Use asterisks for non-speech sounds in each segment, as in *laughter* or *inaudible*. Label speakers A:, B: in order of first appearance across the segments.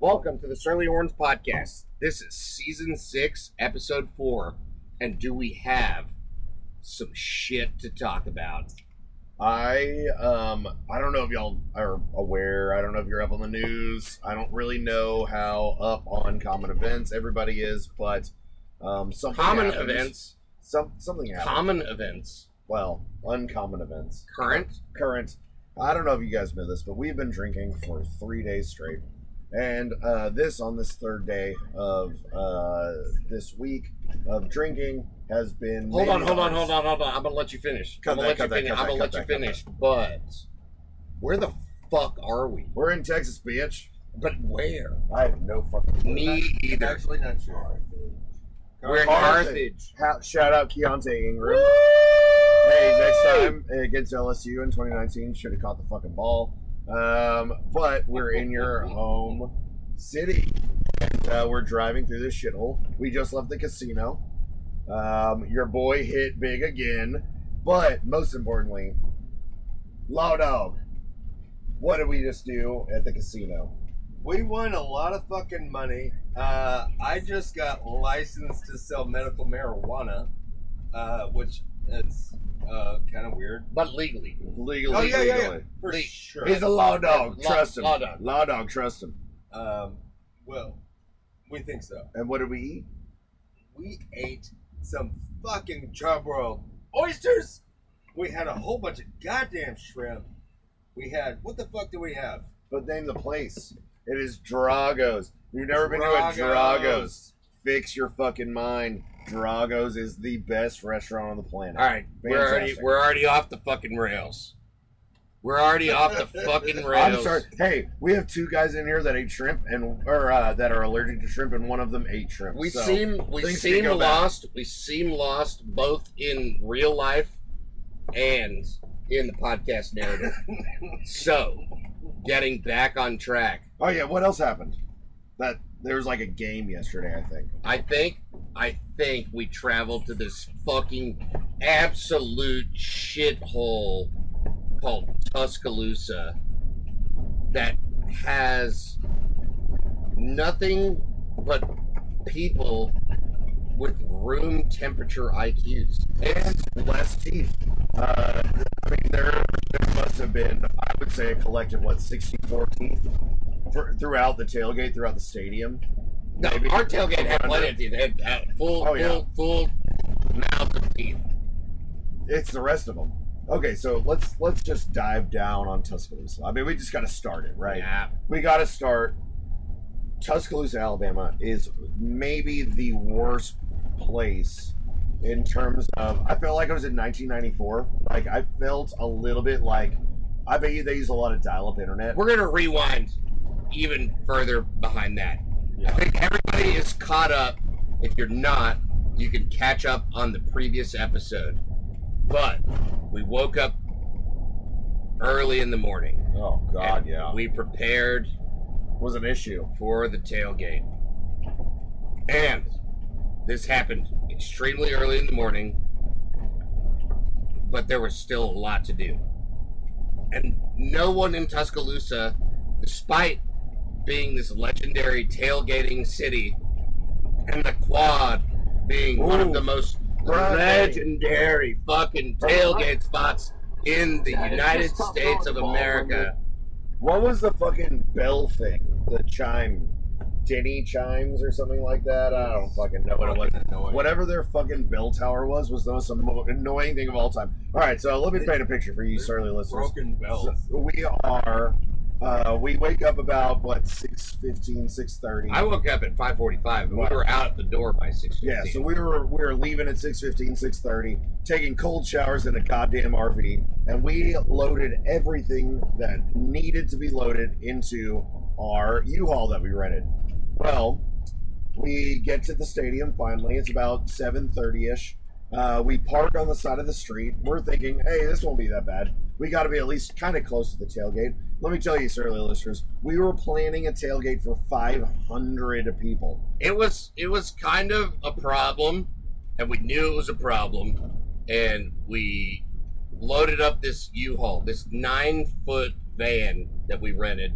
A: Welcome to the Surly Horns Podcast. This is season six, episode four. And do we have some shit to talk about?
B: I um I don't know if y'all are aware. I don't know if you're up on the news. I don't really know how up on common events everybody is, but um something
A: Common
B: happened.
A: events,
B: Some something happened.
A: common events,
B: well, uncommon events.
A: current.
B: Current. I don't know if you guys know this, but we've been drinking for three days straight. And uh, this on this third day of uh, this week of drinking has been.
A: Hold on, hold on, hold on, hold on. I'm gonna let you finish.
B: Cut
A: I'm gonna
B: that,
A: let you
B: cut that,
A: finish.
B: cut
A: I'm gonna let you finish. But where the fuck are we?
B: We're in Texas, bitch.
A: But where?
B: I have no fucking clue.
A: Me either.
C: Actually, not sure.
A: We're in
B: Carthage.
A: Carthage.
B: Shout out Keaontay Ingram. Hey, next time against LSU in 2019, should have caught the fucking ball. Um, but we're in your home city. And, uh, we're driving through this shithole. We just left the casino. Um, your boy hit big again. But most importantly, Law Dog, what did we just do at the casino?
C: We won a lot of fucking money. Uh, I just got licensed to sell medical marijuana, uh, which is uh, kind of weird.
A: But legally.
B: Legally,
C: Oh, yeah, yeah, yeah.
B: legally.
C: For
A: Le-
C: sure.
B: He's a law dog.
A: Law-
B: Trust him.
A: law dog.
B: Law dog. Trust him.
C: um, well, we think so.
B: And what did we eat?
C: We ate some fucking charbroiled oysters. We had a whole bunch of goddamn shrimp. We had what the fuck do we have?
B: But name the place. It is Drago's. You've never been to a
C: Drago's.
B: Drago's. Fix your fucking mind. Drago's is the best restaurant on the planet.
A: All right, we're already we're already off the fucking rails. We're already off the fucking *laughs* rails.
B: I'm sorry. Hey, we have two guys in here that ate shrimp and or uh, that are allergic to shrimp, and one of them ate shrimp.
A: We
B: So,
A: seem we seem lost. We seem lost both in real life and in the podcast narrative. *laughs* so, getting back on track.
B: Oh yeah. What else happened? That there was like a game yesterday. I think.
A: I think I think we traveled to this fucking absolute shithole called Tuscaloosa that has nothing but people with room temperature IQs.
B: and less teeth. Uh, I mean, there, there must have been, I would say, a collective what, sixty-four teeth for, throughout the tailgate, throughout the stadium.
A: No,
B: Maybe
A: our tailgate had plenty of teeth. They had uh, full,
B: Oh, yeah.
A: full, full mouth of teeth.
B: It's the rest of them. Okay, so let's let's just dive down on Tuscaloosa. I mean, we just got to start it, right?
A: Yeah.
B: We got to start. Tuscaloosa, Alabama, is maybe the worst place in terms of. I felt like I was in 1994. Like I felt a little bit like. I bet you they use a lot of dial-up internet.
A: We're gonna rewind even further behind that. I think everybody is caught up. If you're not, you can catch up on the previous episode. But we woke up early in the morning.
B: Oh God, yeah,
A: We prepared
B: was an issue.
A: for the tailgate. And this happened extremely early in the morning, but there was still a lot to do. And no one in Tuscaloosa, despite being this legendary tailgating city and the quad being one of the most
B: Right.
A: legendary fucking tailgate spots in the
C: That is
A: United States of America.
B: What was the fucking bell thing? The chime, Denny chimes or something like that. I don't fucking know what it was.
C: Annoying.
B: Whatever their fucking bell tower was was the most annoying thing of all time. All right, so let me paint a picture for you, surly listeners.
C: Broken bells.
B: So we are. Uh, we wake up about what 6.15, 6.30.
A: I woke up at 5:45 and we were out the door by 6:15.
B: Yeah, so we were we were leaving at 6.15, 6.30, taking cold showers in a goddamn RV, and we loaded everything that needed to be loaded into our U-Haul that we rented. Well, we get to the stadium finally. It's about 7.30ish. Uh, we park on the side of the street. We're thinking, hey, this won't be that bad. We got to be at least kind of close to the tailgate. Let me tell you, surly listeners, we were planning a tailgate for 500 people.
A: it was it was kind of a problem, and we knew it was a problem, and we loaded up this U-Haul, this nine foot van that we rented,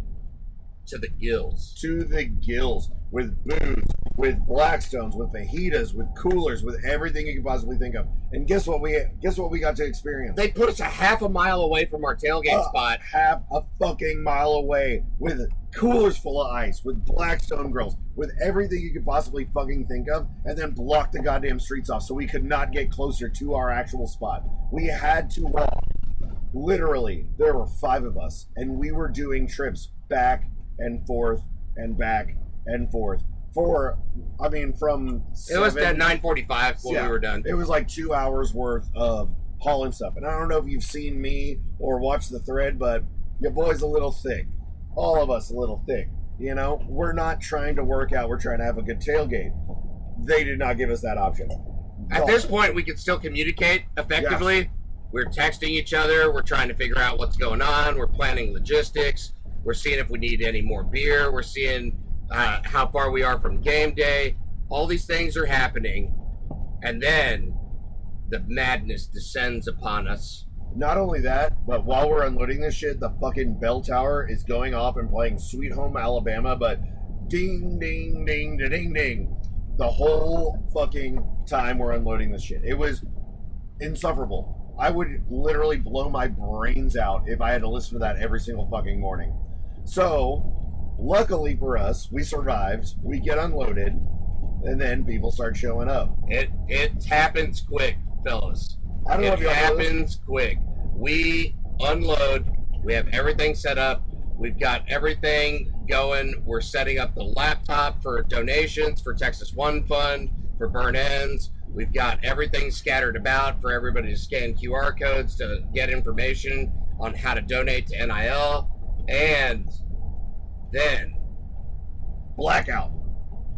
A: to the gills.
B: to the gills with booze, with Blackstones, with fajitas, with coolers, with everything you could possibly think of. And guess what we guess what we got to experience?
A: They put us a half a mile away from our tailgate spot.
B: half a fucking mile away with coolers full of ice, with Blackstone grills, with everything you could possibly fucking think of, and then block the goddamn streets off so we could not get closer to our actual spot. We had to walk. Literally, there were five of us, and we were doing trips back and forth and back and forth for, I mean, from
A: It was
B: seven-
A: at 9:45 when
B: Yeah.
A: we were done.
B: it was like two hours worth of hauling stuff. And I don't know if you've seen me or watched the thread, but your boy's a little thick. All of us a little thick. You know, we're not trying to work out, we're trying to have a good tailgate. They did not give us that option.
A: At this point, we could still communicate effectively. We're texting each other. We're trying to figure out what's going on. We're planning logistics. We're seeing if we need any more beer. We're seeing uh, how far we are from game day. All these things are happening. And then the madness descends upon us.
B: Not only that, but while we're unloading this shit, the fucking bell tower is going off and playing Sweet Home Alabama, but ding, ding, ding, da, ding, ding. The whole fucking time we're unloading this shit. It was insufferable. I would literally blow my brains out if I had to listen to that every single fucking morning. So, luckily for us, we survived. We get unloaded, and then people start showing up.
A: It it happens quick, fellas.
B: I don't know
A: It
B: if y'all know
A: happens quick. We unload. We have everything set up. We've got everything going. We're setting up the laptop for donations for Texas One Fund for burn ends. We've got everything scattered about for everybody to scan QR codes to get information on how to donate to NIL. And then
B: Blackout.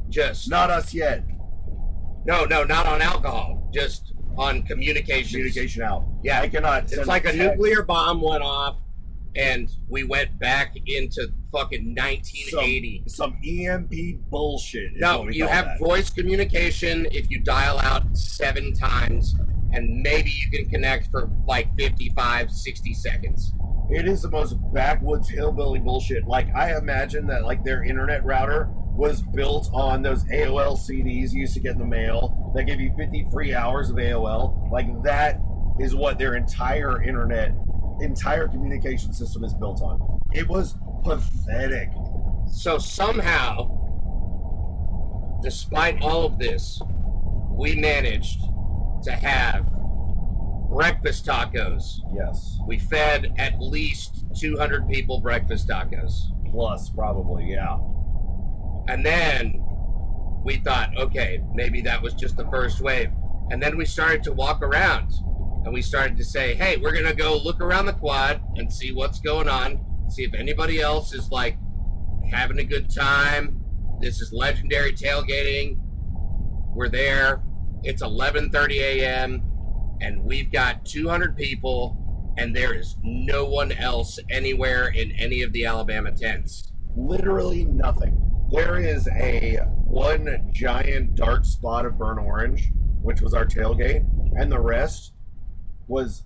A: just
B: Not us yet.
A: no, no, not on alcohol, just on communication.
B: Communication out.
A: Yeah,
B: I cannot.
A: It's like a
B: text.
A: nuclear bomb went off, and we went back into fucking 1980.
B: Some EMP bullshit.
A: no, you have
B: that.
A: voice communication if you dial out seven times, and maybe you can connect for like 55, 60 seconds.
B: It is the most backwoods hillbilly bullshit. Like I imagine that like their internet router was built on those AOL CDs you used to get in the mail that give you 50 free hours of AOL. Like that is what their entire internet, entire communication system is built on. It was pathetic.
A: So somehow, despite all of this, we managed to have breakfast tacos.
B: Yes.
A: We fed at least 200 people breakfast tacos.
B: Plus, probably, yeah.
A: And then we thought, okay, maybe that was just the first wave. And then we started to walk around and we started to say, hey, we're going to go look around the quad and see what's going on, see if anybody else is like having a good time. This is legendary tailgating. We're there. It's 11:30 a.m. and we've got 200 people and there is no one else anywhere in any of the Alabama tents.
B: literally nothing. There is a one giant dark spot of burnt orange, which was our tailgate, and the rest was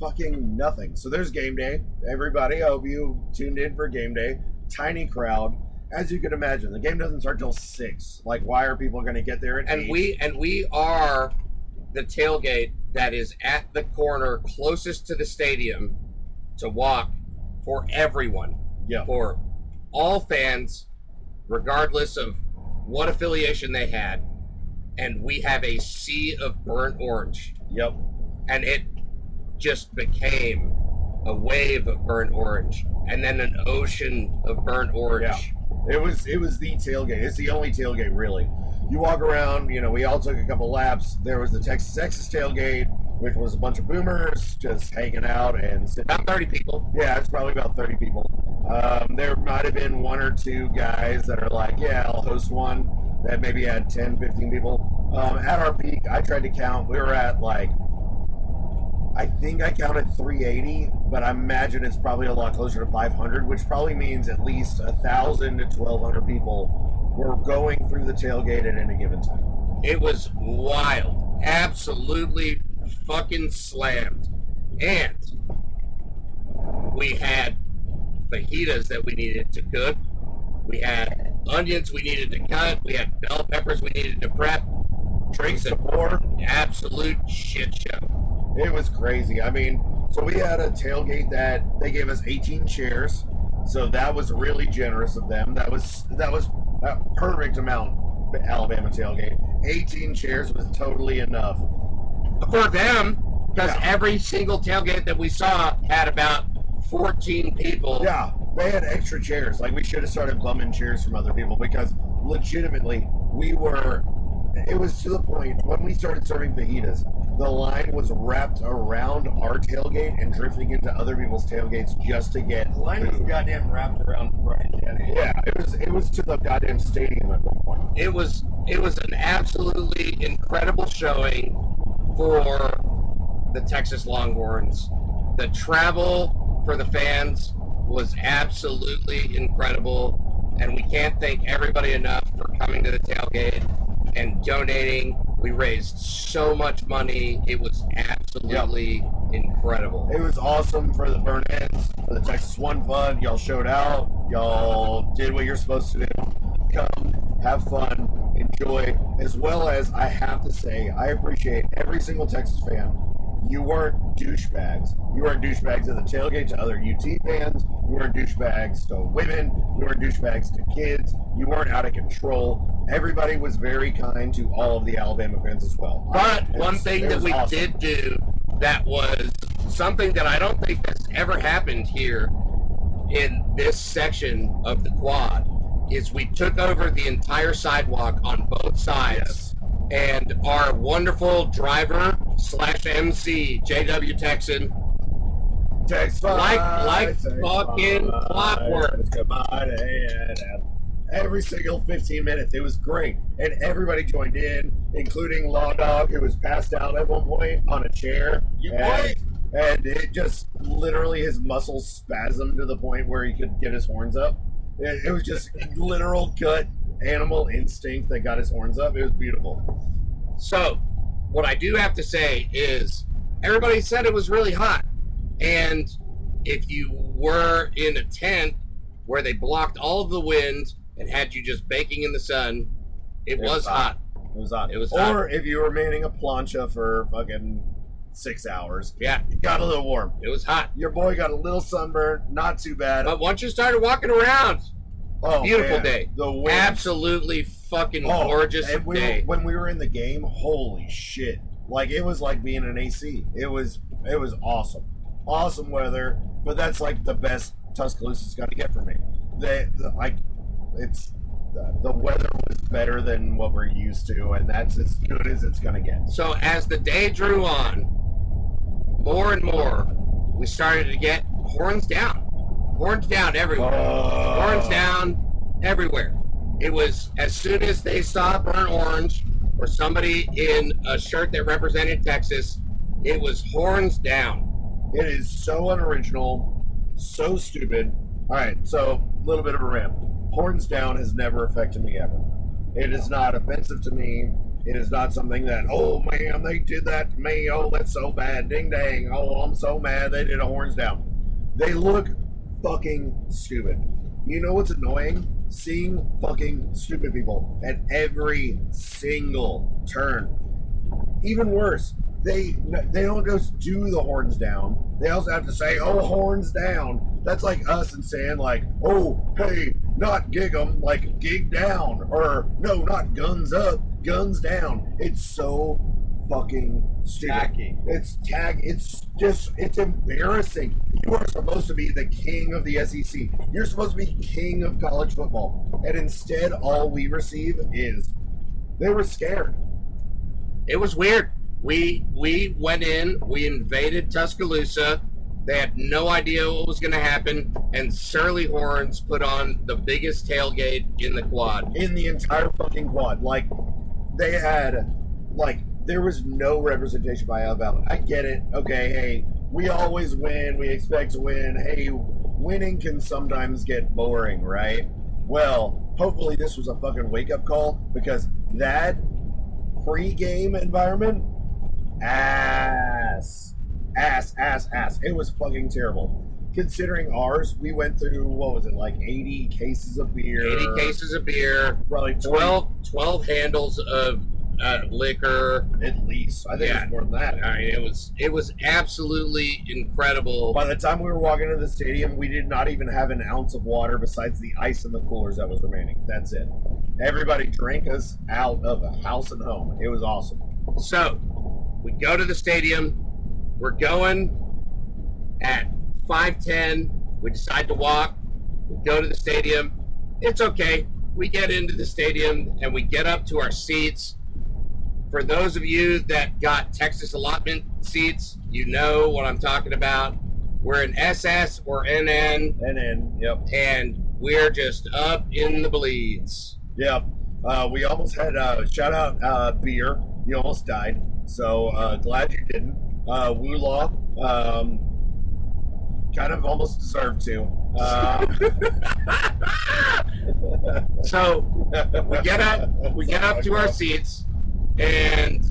B: fucking nothing. So there's game day. Everybody, I hope you tuned in for game day. Tiny crowd. As you can imagine, the game doesn't start till six. Like, why are people going to get there at
A: and
B: eight?
A: we and we are the tailgate that is at the corner closest to the stadium to walk for everyone
B: yeah,
A: for all fans regardless of what affiliation they had and we have a sea of burnt orange
B: yep.
A: and it just became a wave of burnt orange and then an ocean of burnt orange
B: It was it was the tailgate. It's the only tailgate really. You walk around, you know, we all took a couple laps. There was the Texas Texas tailgate, which was a bunch of boomers just hanging out and sitting.
A: about 30 people
B: Yeah, it's probably about 30 people. Um, there might have been one or two guys that are like, yeah, I'll host one that maybe had 10, 15 people. Um, at our peak, I tried to count, we were at like, I think I counted 380, but I imagine it's probably a lot closer to 500, which probably means at least 1,000 to 1,200 people were going through the tailgate at any given time.
A: It was wild. Absolutely fucking slammed. And we had fajitas that we needed to cook. We had onions we needed to cut. We had bell peppers we needed to prep.
B: Drinks to pour.
A: absolute shit show.
B: It was crazy. I mean, so we had a tailgate that they gave us 18 chairs, so that was really generous of them. That was that was a perfect amount. Alabama tailgate. 18 chairs was totally enough.
A: For them, because
B: Yeah.
A: every single tailgate that we saw had about 14 people.
B: Yeah, they had extra chairs. Like we should have started bumming chairs from other people because legitimately we were. It was to the point when we started serving fajitas, the line was wrapped around our tailgate and drifting into other people's tailgates just to get
C: The line was goddamn wrapped around Bryant Denny.
B: Yeah, it was it was to the goddamn stadium at one point.
A: It was it was an absolutely incredible showing for the Texas Longhorns. The travel for the fans was absolutely incredible, and we can't thank everybody enough for coming to the tailgate and donating. We raised so much money; it was absolutely incredible.
B: It was awesome for the Burnets, for the Texas One Fund. Y'all showed out. Y'all did what you're supposed to do. Come, have fun, enjoy, as well as I have to say, I appreciate every single Texas fan. You weren't douchebags. You weren't douchebags at the tailgate to other UT fans. You weren't douchebags to women. You weren't douchebags to kids. You weren't out of control. Everybody was very kind to all of the Alabama fans as well.
A: But
B: It's-
A: one thing that we
B: awesome.
A: did do that was something that I don't think has ever happened here in this section of the quad is we took over the entire sidewalk on both sides. And our wonderful driver slash MC, JW Texan,
B: Text
A: Like-
B: five,
A: like fucking
B: five,
A: clockwork.
B: Goodbye. Every single 15 minutes. It was great. And everybody joined in, including Law Dog, who was passed out at one point on a chair.
C: You
B: and, and it just literally his muscles spasmed to the point where he could get his horns up. It, it was just literal gut animal instinct that got his horns up. It was beautiful.
A: So, what I do have to say is everybody said it was really hot. And if you were in a tent where they blocked all of the wind and had you just baking in the sun, it, was, hot.
B: It was hot.
A: It was hot.
B: or
A: hot.
B: if you were manning a plancha for fucking six hours,
A: Yeah,
B: it got a little warm.
A: it was hot.
B: Your boy got a little sunburn, not too bad.
A: But once you started walking around,
B: oh,
A: beautiful
B: man,
A: day.
B: The wind.
A: absolutely fucking
B: Oh,
A: gorgeous
B: and we
A: day.
B: Were, when we were in the game, holy shit! Like it was like being in AC. It was it was awesome, awesome weather. But that's like the best Tuscaloosa's got to get for me. They the- like it's the, the weather was better than what we're used to, and that's as good as it's gonna get.
A: So as the day drew on, more and more, we started to get horns down. Horns down everywhere.
B: Oh.
A: Horns down everywhere. It was as soon as they saw burnt orange or somebody in a shirt that represented Texas, it was horns down.
B: It is so unoriginal, so stupid. All right, so a little bit of a rant. Horns down has never affected me ever. It is not offensive to me. It is not something that, oh man, they did that to me. Oh, that's so bad. Ding dang. Oh, I'm so mad they did a horns down. They look fucking stupid. You know what's annoying? Seeing fucking stupid people at every single turn even worse they they don't just do the horns down they also have to say oh horns down that's like us and saying like oh hey not gig 'em like gig down or no not guns up guns down it's so fucking stupid
C: Tacky.
B: it's tag it's just it's embarrassing you are supposed to be the king of the sec you're supposed to be king of college football and instead all we receive is they were scared
A: It was weird. We we went in, we invaded Tuscaloosa. They had no idea what was going to happen, and Surly Horns put on the biggest tailgate in the quad.
B: in the entire fucking quad. Like they had, like there was no representation by Alabama. I get it. Okay, hey, we always win. We expect to win. Hey, winning can sometimes get boring, right? Well, hopefully this was a fucking wake up call because that pre-game environment, ass, ass, ass, ass. It was fucking terrible. considering ours, we went through what was it like eighty cases of beer,
A: 80 cases of beer,
B: probably 12
A: 12, 12 handles of uh, liquor.
B: at least. I think
A: Yeah.
B: it's more than that.
A: I mean, it was it was absolutely incredible.
B: By the time we were walking into the stadium, we did not even have an ounce of water besides the ice in the coolers that was remaining. That's it. Everybody drank us out of the house and home. It was awesome.
A: So we go to the stadium. We're going at 5:10. We decide to walk. We go to the stadium. It's okay. We get into the stadium and we get up to our seats. For those of you that got Texas allotment seats, you know what I'm talking about. We're in SS or NN,
B: NN, yep,
A: and we're just up in the bleeds.
B: yep. Uh, we almost had uh, shout out uh, beer. You almost died. So uh, glad you didn't. Uh, Woolaw, um, kind of almost deserved to. Uh, *laughs* *laughs*
A: So we get up we get up to our seats and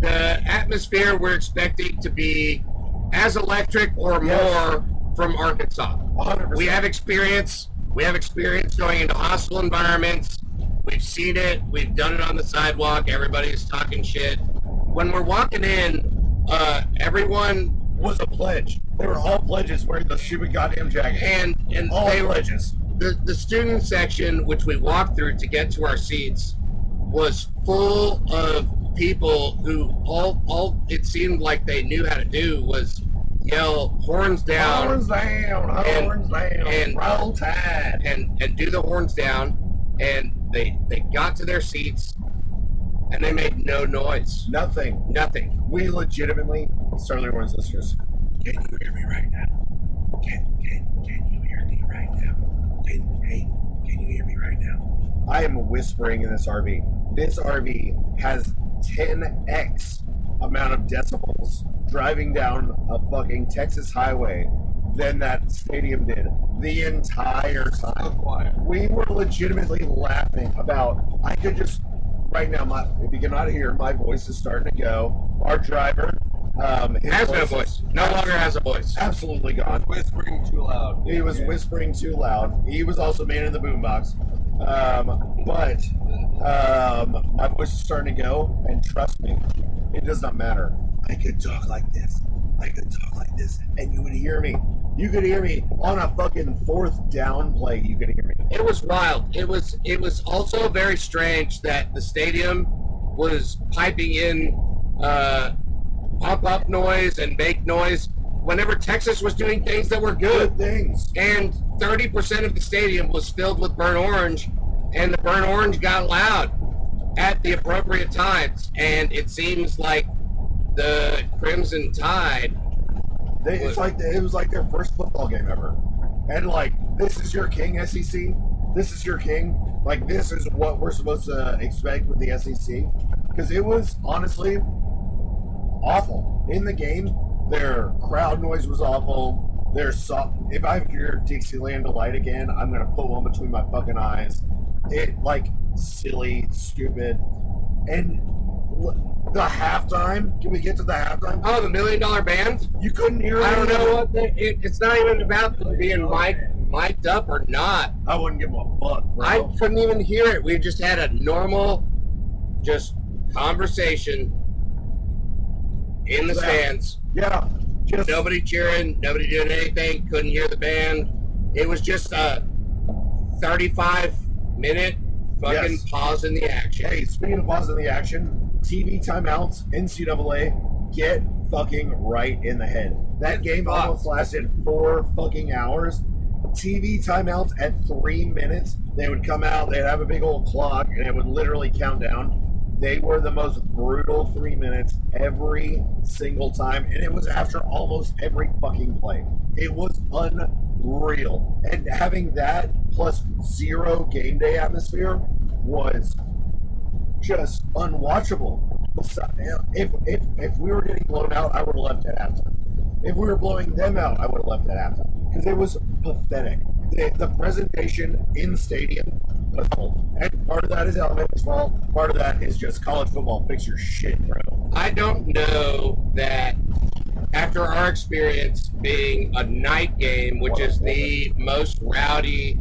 A: the atmosphere we're expecting to be as electric or
B: Yes.
A: more from arkansas
B: 100%.
A: we have experience we have experience going into hostile environments we've seen it we've done it on the sidewalk everybody's talking shit when we're walking in uh, everyone
B: was a pledge. They were all pledges wearing the stupid goddamn jacket.
A: and and
B: all
A: they were
B: pledges.
A: the, the student section, which we walked through to get to our seats, was full of people who all all it seemed like they knew how to do was yell horns down
B: Horns down,
A: And-
B: horns down,
A: and-
B: roll tide.
A: and and do the horns down and they they got to their seats and they made no noise
B: Nothing.
A: nothing
B: We legitimately, Surly Horns listeners, can you hear me right now? Can, can, can you hear me right now? Can, hey, can you hear me right now? I am whispering in this RV. This RV has 10x amount of decibels driving down a fucking Texas highway than that stadium did the entire time. we were legitimately laughing about I could just right now my if you cannot hear my voice is starting to go. Our driver um
A: has no voice no longer has a voice
B: absolutely gone.
C: Whispering too loud.
B: He was whispering too loud. He was also man in the boombox. Um, but um, my voice is starting to go, and trust me, it does not matter. I could talk like this. I could talk like this, and you would hear me. You could hear me on a fucking fourth down play. You could hear me.
A: it was wild it was it was also very strange that the stadium was piping in uh pump up noise and make noise whenever texas was doing things that were good
B: Good things.
A: and 30% of the stadium was filled with burnt orange and the burnt orange got loud at the appropriate times and it seems like the crimson tide
B: They, it's like it was like their first football game ever, and like this is your king SEC. This is your king. Like this is what we're supposed to expect with the SEC, because it was honestly awful in the game. Their crowd noise was awful. Their so- if I hear Dixieland Delight again, I'm gonna put one between my fucking eyes. It like silly, stupid, and the halftime. Can we get to the halftime?
A: oh the million dollar band
B: You couldn't hear.
A: i don't
B: any of it.
A: know what the, it, it's not even about them being mic, mic'd up or not
B: I wouldn't give a fuck, bro.
A: i couldn't even hear it we just had a normal just conversation in the
B: Yeah.
A: stands
B: yeah, just
A: nobody cheering, nobody doing anything, couldn't hear the band. It was just a 35 minute fucking
B: Yes.
A: pause in the action.
B: Hey, speaking of pausing the action, TV timeouts, NCAA, get fucking right in the head. That game almost lasted four fucking hours. TV timeouts at three minutes, they would come out, they'd have a big old clock, and it would literally count down. They were the most brutal three minutes every single time, and it was after almost every fucking play. It was unreal. And having that plus zero game day atmosphere was just unwatchable. If, if, if we were getting blown out, I would have left at halftime. If we were blowing them out, I would have left at halftime because it was pathetic. The, the presentation in stadium And part of that is Alabama's fault. Part of that is just college football. Fix your shit, bro.
A: I don't know that after our experience being a night game, which is the most rowdy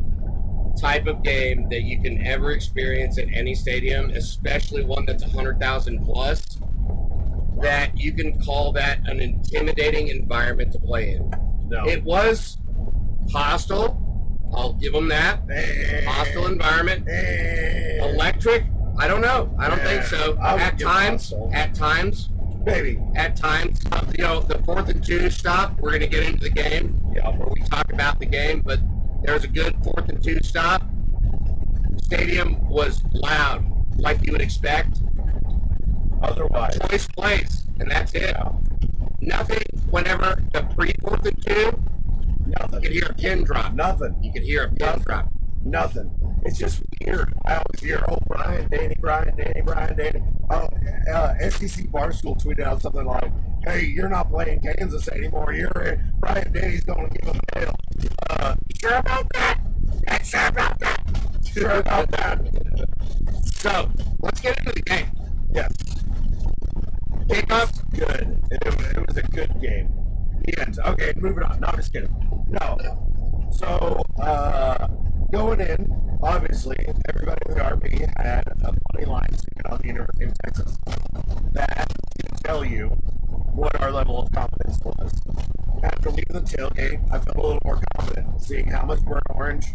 A: type of game that you can ever experience at any stadium, especially one that's 100,000 plus, that you can call that an intimidating environment to play in.
B: No.
A: It was hostile. I'll give them that. Hostile environment. Electric. I don't know. I don't think so. At times, at times,
B: Maybe.
A: at times, you know, the fourth and two stop. We're going to get into the game
B: Yeah.
A: where we talk about the game, but there's a good fourth and two stop. Stadium was loud, like you would expect.
B: Otherwise,
A: Choice plays, and that's it.
B: yeah.
A: Nothing. Whenever the pre fourth and two, you could
B: nothing.
A: hear a pin drop.
B: Nothing.
A: You could hear a pin
B: Nothing.
A: drop.
B: Nothing. It's just weird. I always hear, oh, Bryant, Denny, Bryant, Denny, Bryant, Denny. Oh, uh, SEC Barstool tweeted out something like, hey, you're not playing Kansas anymore. You're in. Bryant Denny's going to give them hell. Uh, sure about that? Yeah, sure about that. Sure about that.
A: So let's get into the game.
B: Yes.
A: Kickoff.
B: Good. It, it was a good game. The end. Okay, moving on. No, I'm just kidding. No. So, uh, going in, obviously, everybody in the RV had a money line ticket on the University of Texas. That can tell you what our level of confidence was. After leaving the tailgate, I felt a little more confident, seeing how much burnt orange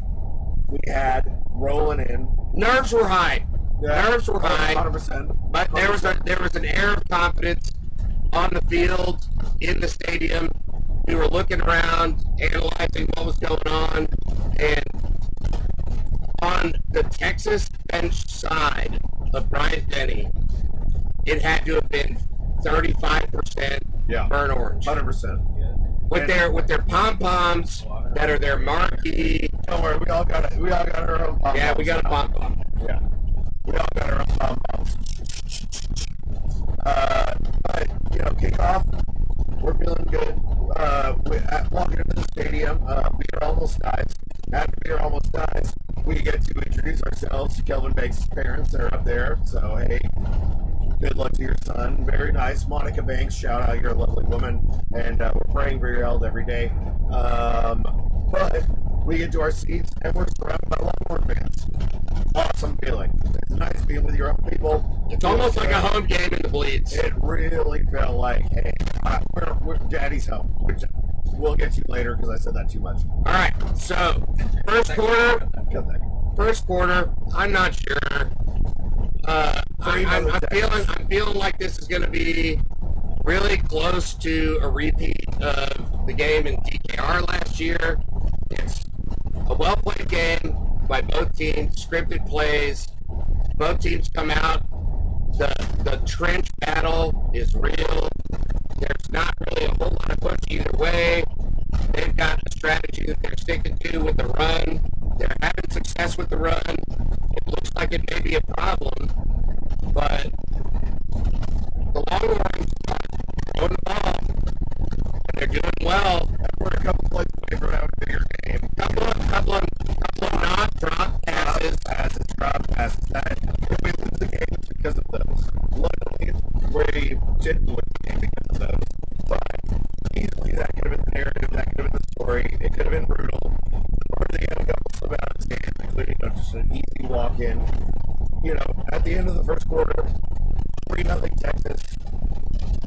B: we had rolling in.
A: Nerves were high. Nerves were high.
B: 100%.
A: But there was a there was an air of confidence on the field, in the stadium. We were looking around, analyzing what was going on, and on the Texas bench side of Bryant Denny, it had to have been 35%
B: Yeah.
A: burnt orange.
B: 100%. Yeah.
A: With their with their pom poms that are their marquee.
B: Don't worry, we all got it. We all got our own pom
A: Yeah, we got a pom pom.
B: Yeah, we all got our own pom poms. Uh, but you know, kickoff, we're feeling good. Uh, we, at, walking into the stadium, uh, are almost guys. After we are almost guys, we get to introduce ourselves to Kelvin Banks' parents. They're up there, so hey, good luck to your son. Very nice, Monica Banks. Shout out, you're a lovely woman, and uh, we're praying for your health every day. Um, but we get to our seats, and we're surrounded by a lot Longhorn fans. Awesome feeling. It's nice being with your own people.
A: It's almost like a home game in the bleeds.
B: It really felt like, hey, I, we're, we're daddy's home, which we'll get to later because I said that too much.
A: All right, so first quarter, first quarter. I'm not sure. Uh, I, I'm, I'm feeling I'm feeling like this is going to be really close to a repeat of the game in DKR last year. It's a well played game by both teams, scripted plays. Both teams come out. The the trench battle is real. There's not really a whole lot of push either way. They've got a strategy that they're sticking to with the run. They're having success with the run. It looks like it may be a problem, but the Longhorns are throwing the ball, they're doing well.
B: We're a couple plays away from having a bigger game.
A: Couple of couple of couple of not drop passes.
B: passes, drop passes. That if we lose the game, it's because of those. Luckily, we didn't win the game because of those. But easily, that could have been the narrative. That could have been the story. It could have been brutal. Or they had a couple slip out of his hands, including you know, just an easy walk in. You know, at the end of the first quarter, three nothing Texas.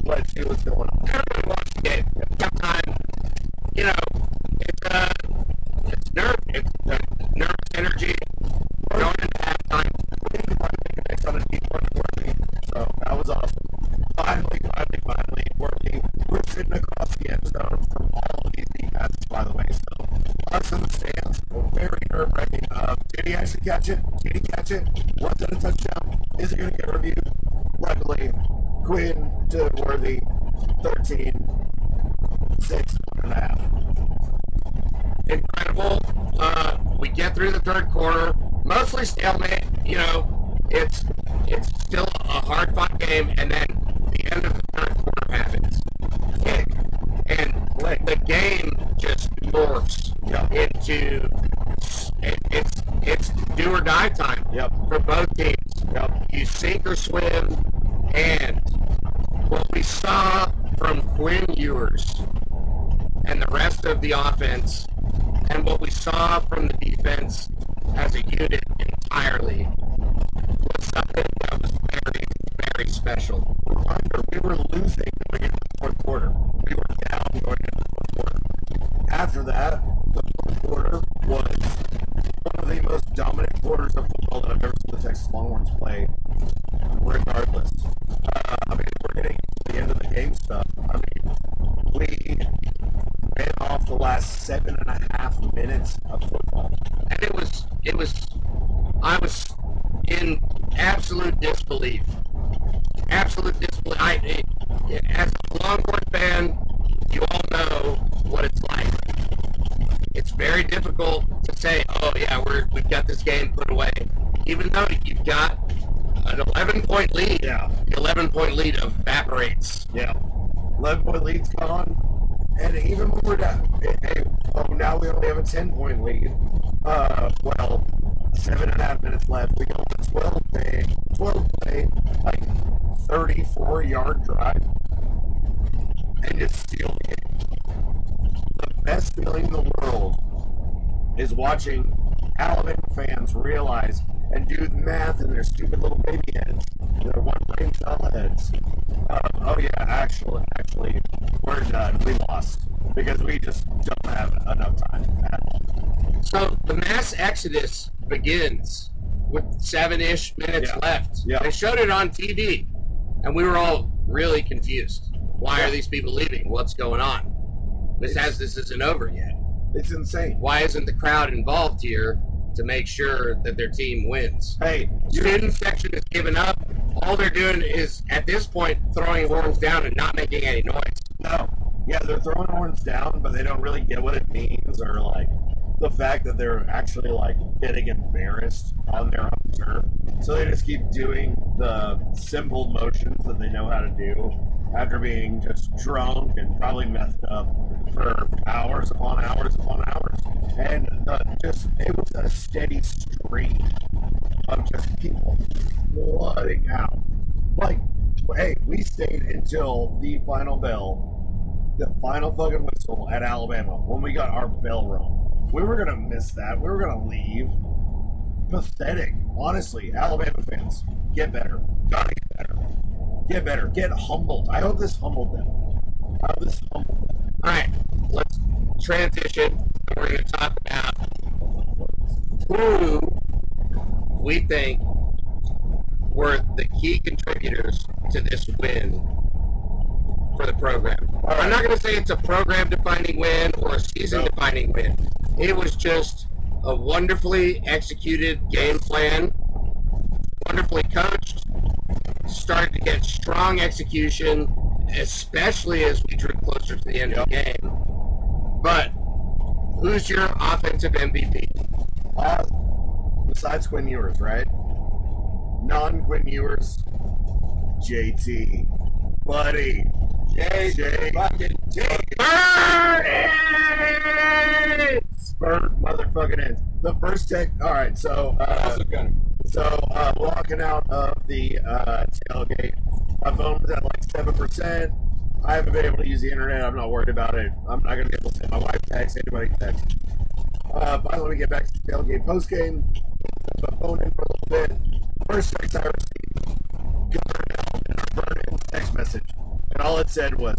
B: Let's see what's going on.
A: Everybody watched the game. Sometimes, you know, it's uh, it's nerve, it's uh, nervous energy going into halftime.
B: We didn't find the next on a deep one worthy. So that was awesome. Finally, finally, finally, worthy. We're sitting across the end zone from all of these deep passes, by the way. So us in the stands, were very nerve wracking. Uh, did he actually catch it? Did he catch it? Was it a touchdown? Is it going to get reviewed? Luckily, Quinn to Worthy, 13, 6, one and a half.
A: incredible. Uh, we get through the third quarter, mostly stalemate. You know, it's it's still a hard fought game, and then the end of the third quarter happens,
B: Kick.
A: and the game just morphs
B: Yeah.
A: into it, it's it's do or die time
B: Yep.
A: for both teams.
B: Yep.
A: You sink or swim, and what we saw from Quinn Ewers the rest of the offense, and what we saw from the defense as a unit entirely, was something that was very, very special.
B: We were losing going into the fourth quarter. We were down going into the fourth quarter. After that, the fourth quarter was one of the most dominant quarters of football that I've ever seen the Texas Longhorns play, regardless. Uh, I mean, we're getting to the end of the game stuff. I mean, we ran off the last seven and a half minutes of football.
A: and it was it was I was in absolute disbelief. Absolute disbelief. I, as a Longhorn fan, you all know what it's like. It's very difficult to say, "Oh yeah, we're we've got this game put away," even though you've got an 11 point lead.
B: Yeah.
A: The 11 point lead evaporates.
B: Yeah. 11 point lead's gone. And even when we're down, hey, oh, now we only have a 10 point lead. Uh, well, seven and a half minutes left. We go on a 12 play, 12 play, like 34 yard drive, and just steal the game. The best feeling in the world is watching Alabama fans realize and do the math in their stupid little baby heads, their one brain cell heads. Uh, oh yeah, actually, actually, we're done. We lost because we just don't have enough time at all.
A: So the mass exodus begins with seven-ish minutes
B: Yeah.
A: left.
B: Yeah.
A: They showed it on TV, and we were all really confused. Why
B: Yeah.
A: are these people leaving? What's going on? This has this isn't over yet.
B: It's insane.
A: Why isn't the crowd involved here to make sure that their team wins?
B: Hey,
A: Student section has given up. All they're doing is at this point throwing horns down and not making any noise.
B: No. Yeah, they're throwing horns down, but they don't really get what it means or like the fact that they're actually like getting embarrassed on their. So they just keep doing the simple motions that they know how to do after being just drunk and probably messed up for hours upon hours upon hours. And the, just it was a steady stream of just people flooding out. Like, hey, we stayed until the final bell, the final fucking whistle at Alabama when we got our bell rung. We were gonna miss that. We were gonna leave. Pathetic. Honestly, Alabama fans, get better. Gotta get better. Get better. Get humbled. I hope this humbled them. I hope this humbled them.
A: All right, let's transition. We're going to talk about who we think were the key contributors to this win for the program. I'm not going to say it's a program defining win or a season defining win. It was just a wonderfully executed game plan, wonderfully coached, started to get strong execution, especially as we drew closer to the end of the game. But who's your offensive MVP?
B: Uh, besides Quinn Ewers, right? Non Quinn Ewers, JT, buddy,
C: Jay, fucking Jay.
B: Bird motherfucking ends. The first tech. All right, so uh, so uh, walking out of the uh, tailgate, my phone was at like seven percent. I haven't been able to use the internet. I'm not worried about it. I'm not gonna be able to send my wife text, anybody text. Uh, finally, we get back to the tailgate post game. My phone in for a little bit. First text I received, Governor Bell in our burn text message, and all it said was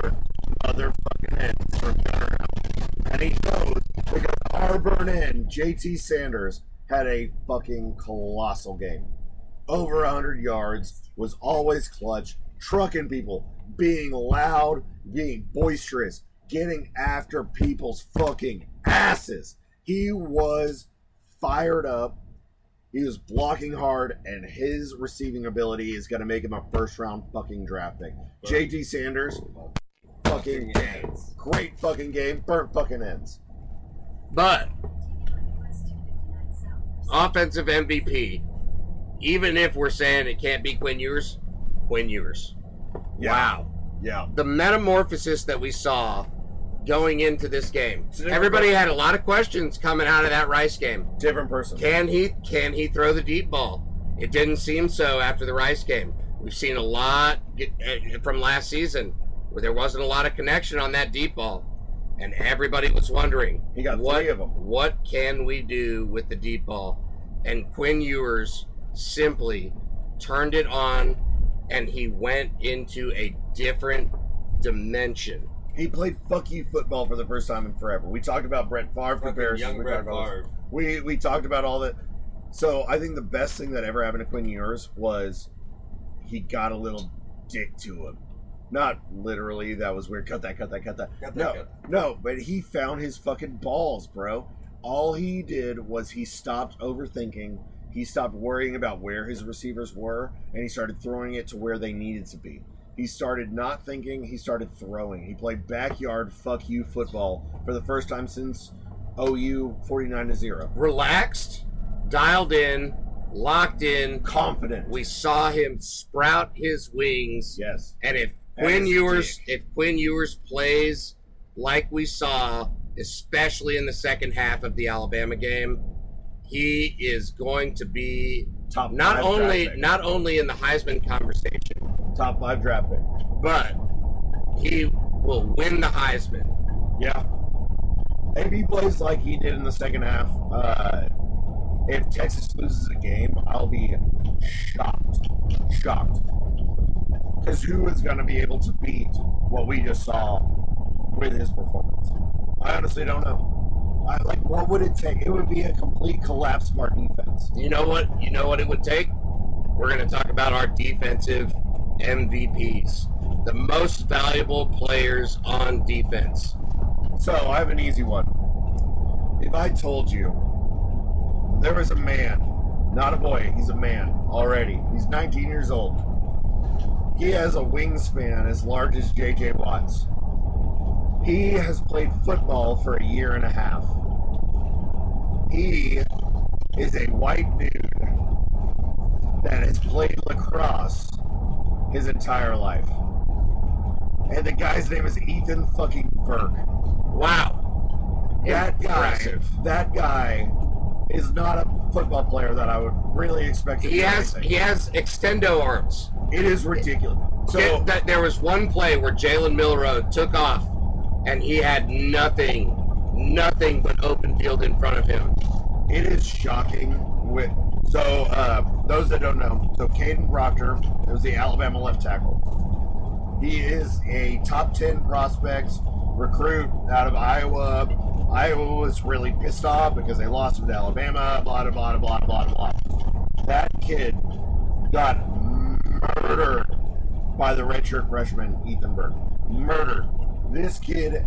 B: "burn motherfucking ends" from Governor And he knows because our burn in JT Sanders had a fucking colossal game. Over 100 yards, was always clutch, trucking people, being loud, being boisterous, getting after people's fucking asses. He was fired up. He was blocking hard, and his receiving ability is going to make him a first round fucking draft pick. JT Sanders, fucking game. Great fucking game. Burnt fucking ends.
A: But offensive MVP, even if we're saying it can't be Quinn Ewers, Quinn Ewers. Wow.
B: Yeah.
A: The metamorphosis that we saw going into this game.
B: It's a different
A: Everybody
B: person.
A: had a lot of questions coming out of that Rice game.
B: Different person.
A: Can he can he throw the deep ball? It didn't seem so after the Rice game. We've seen a lot get, uh, from last season where there wasn't a lot of connection on that deep ball, and everybody was wondering,
B: He got
A: what,
B: three of them.
A: What can we do with the deep ball? And Quinn Ewers simply turned it on, and he went into a different dimension.
B: He played fuck you football for the first time in forever. We talked about Brett Favre
C: Fucking
B: comparisons.
C: young
B: we,
C: Brett
B: talked about
C: Favre.
B: we we talked about all that. So I think the best thing that ever happened to Quinn Ewers was he got a little dick to him. Not literally. That was weird. Cut that. Cut that. Cut that.
C: Cut that,
B: no,
C: cut
B: no. But he found his fucking balls, bro. All he did was he stopped overthinking. He stopped worrying about where his receivers were, and he started throwing it to where they needed to be. He started not thinking. He started throwing. He played backyard fuck you football for the first time since OU forty nine to zero.
A: Relaxed, dialed in, locked in.
B: Confident.
A: We saw him sprout his wings.
B: yes.
A: And if
B: And
A: Quinn Ewers, if Quinn Ewers plays like we saw, especially in the second half of the Alabama game, he is going to be
B: Top
A: not only not only in the Heisman conversation,
B: top five draft pick.
A: but he will win the Heisman.
B: Yeah. If he plays like he did in the second half, uh, if Texas loses a game, I'll be shocked. Shocked. Because who is going to be able to beat what we just saw with his performance? I honestly don't know. I, like, what would it take? It would be a complete collapse of our defense.
A: You know what? You know what it would take? We're going to talk about our defensive MVPs, the most valuable players on defense.
B: So I have an easy one. If I told you there was a man, not a boy, he's a man already. He's 19 years old. He has a wingspan as large as JJ Watts. He has played football for a year and a half. He is a white dude that has played lacrosse his entire life. And the guy's name is Ethan fucking Burke.
A: Wow.
B: That guy,
A: Impressive.
B: that guy is not a football player that I would really expect to
A: He has
B: anything.
A: he has extendo arms.
B: It is ridiculous. So
A: Get that there was one play where Jalen Milroe took off, and he had nothing, nothing but open field in front of him.
B: it is shocking. With so uh, those that don't know, so Kadyn Proctor was the Alabama left tackle. He is a top ten prospect recruit out of Iowa. Iowa was really pissed off because they lost to Alabama. Blah blah blah blah blah blah. That kid got murdered by the redshirt freshman Ethan Burke. Murdered. This kid,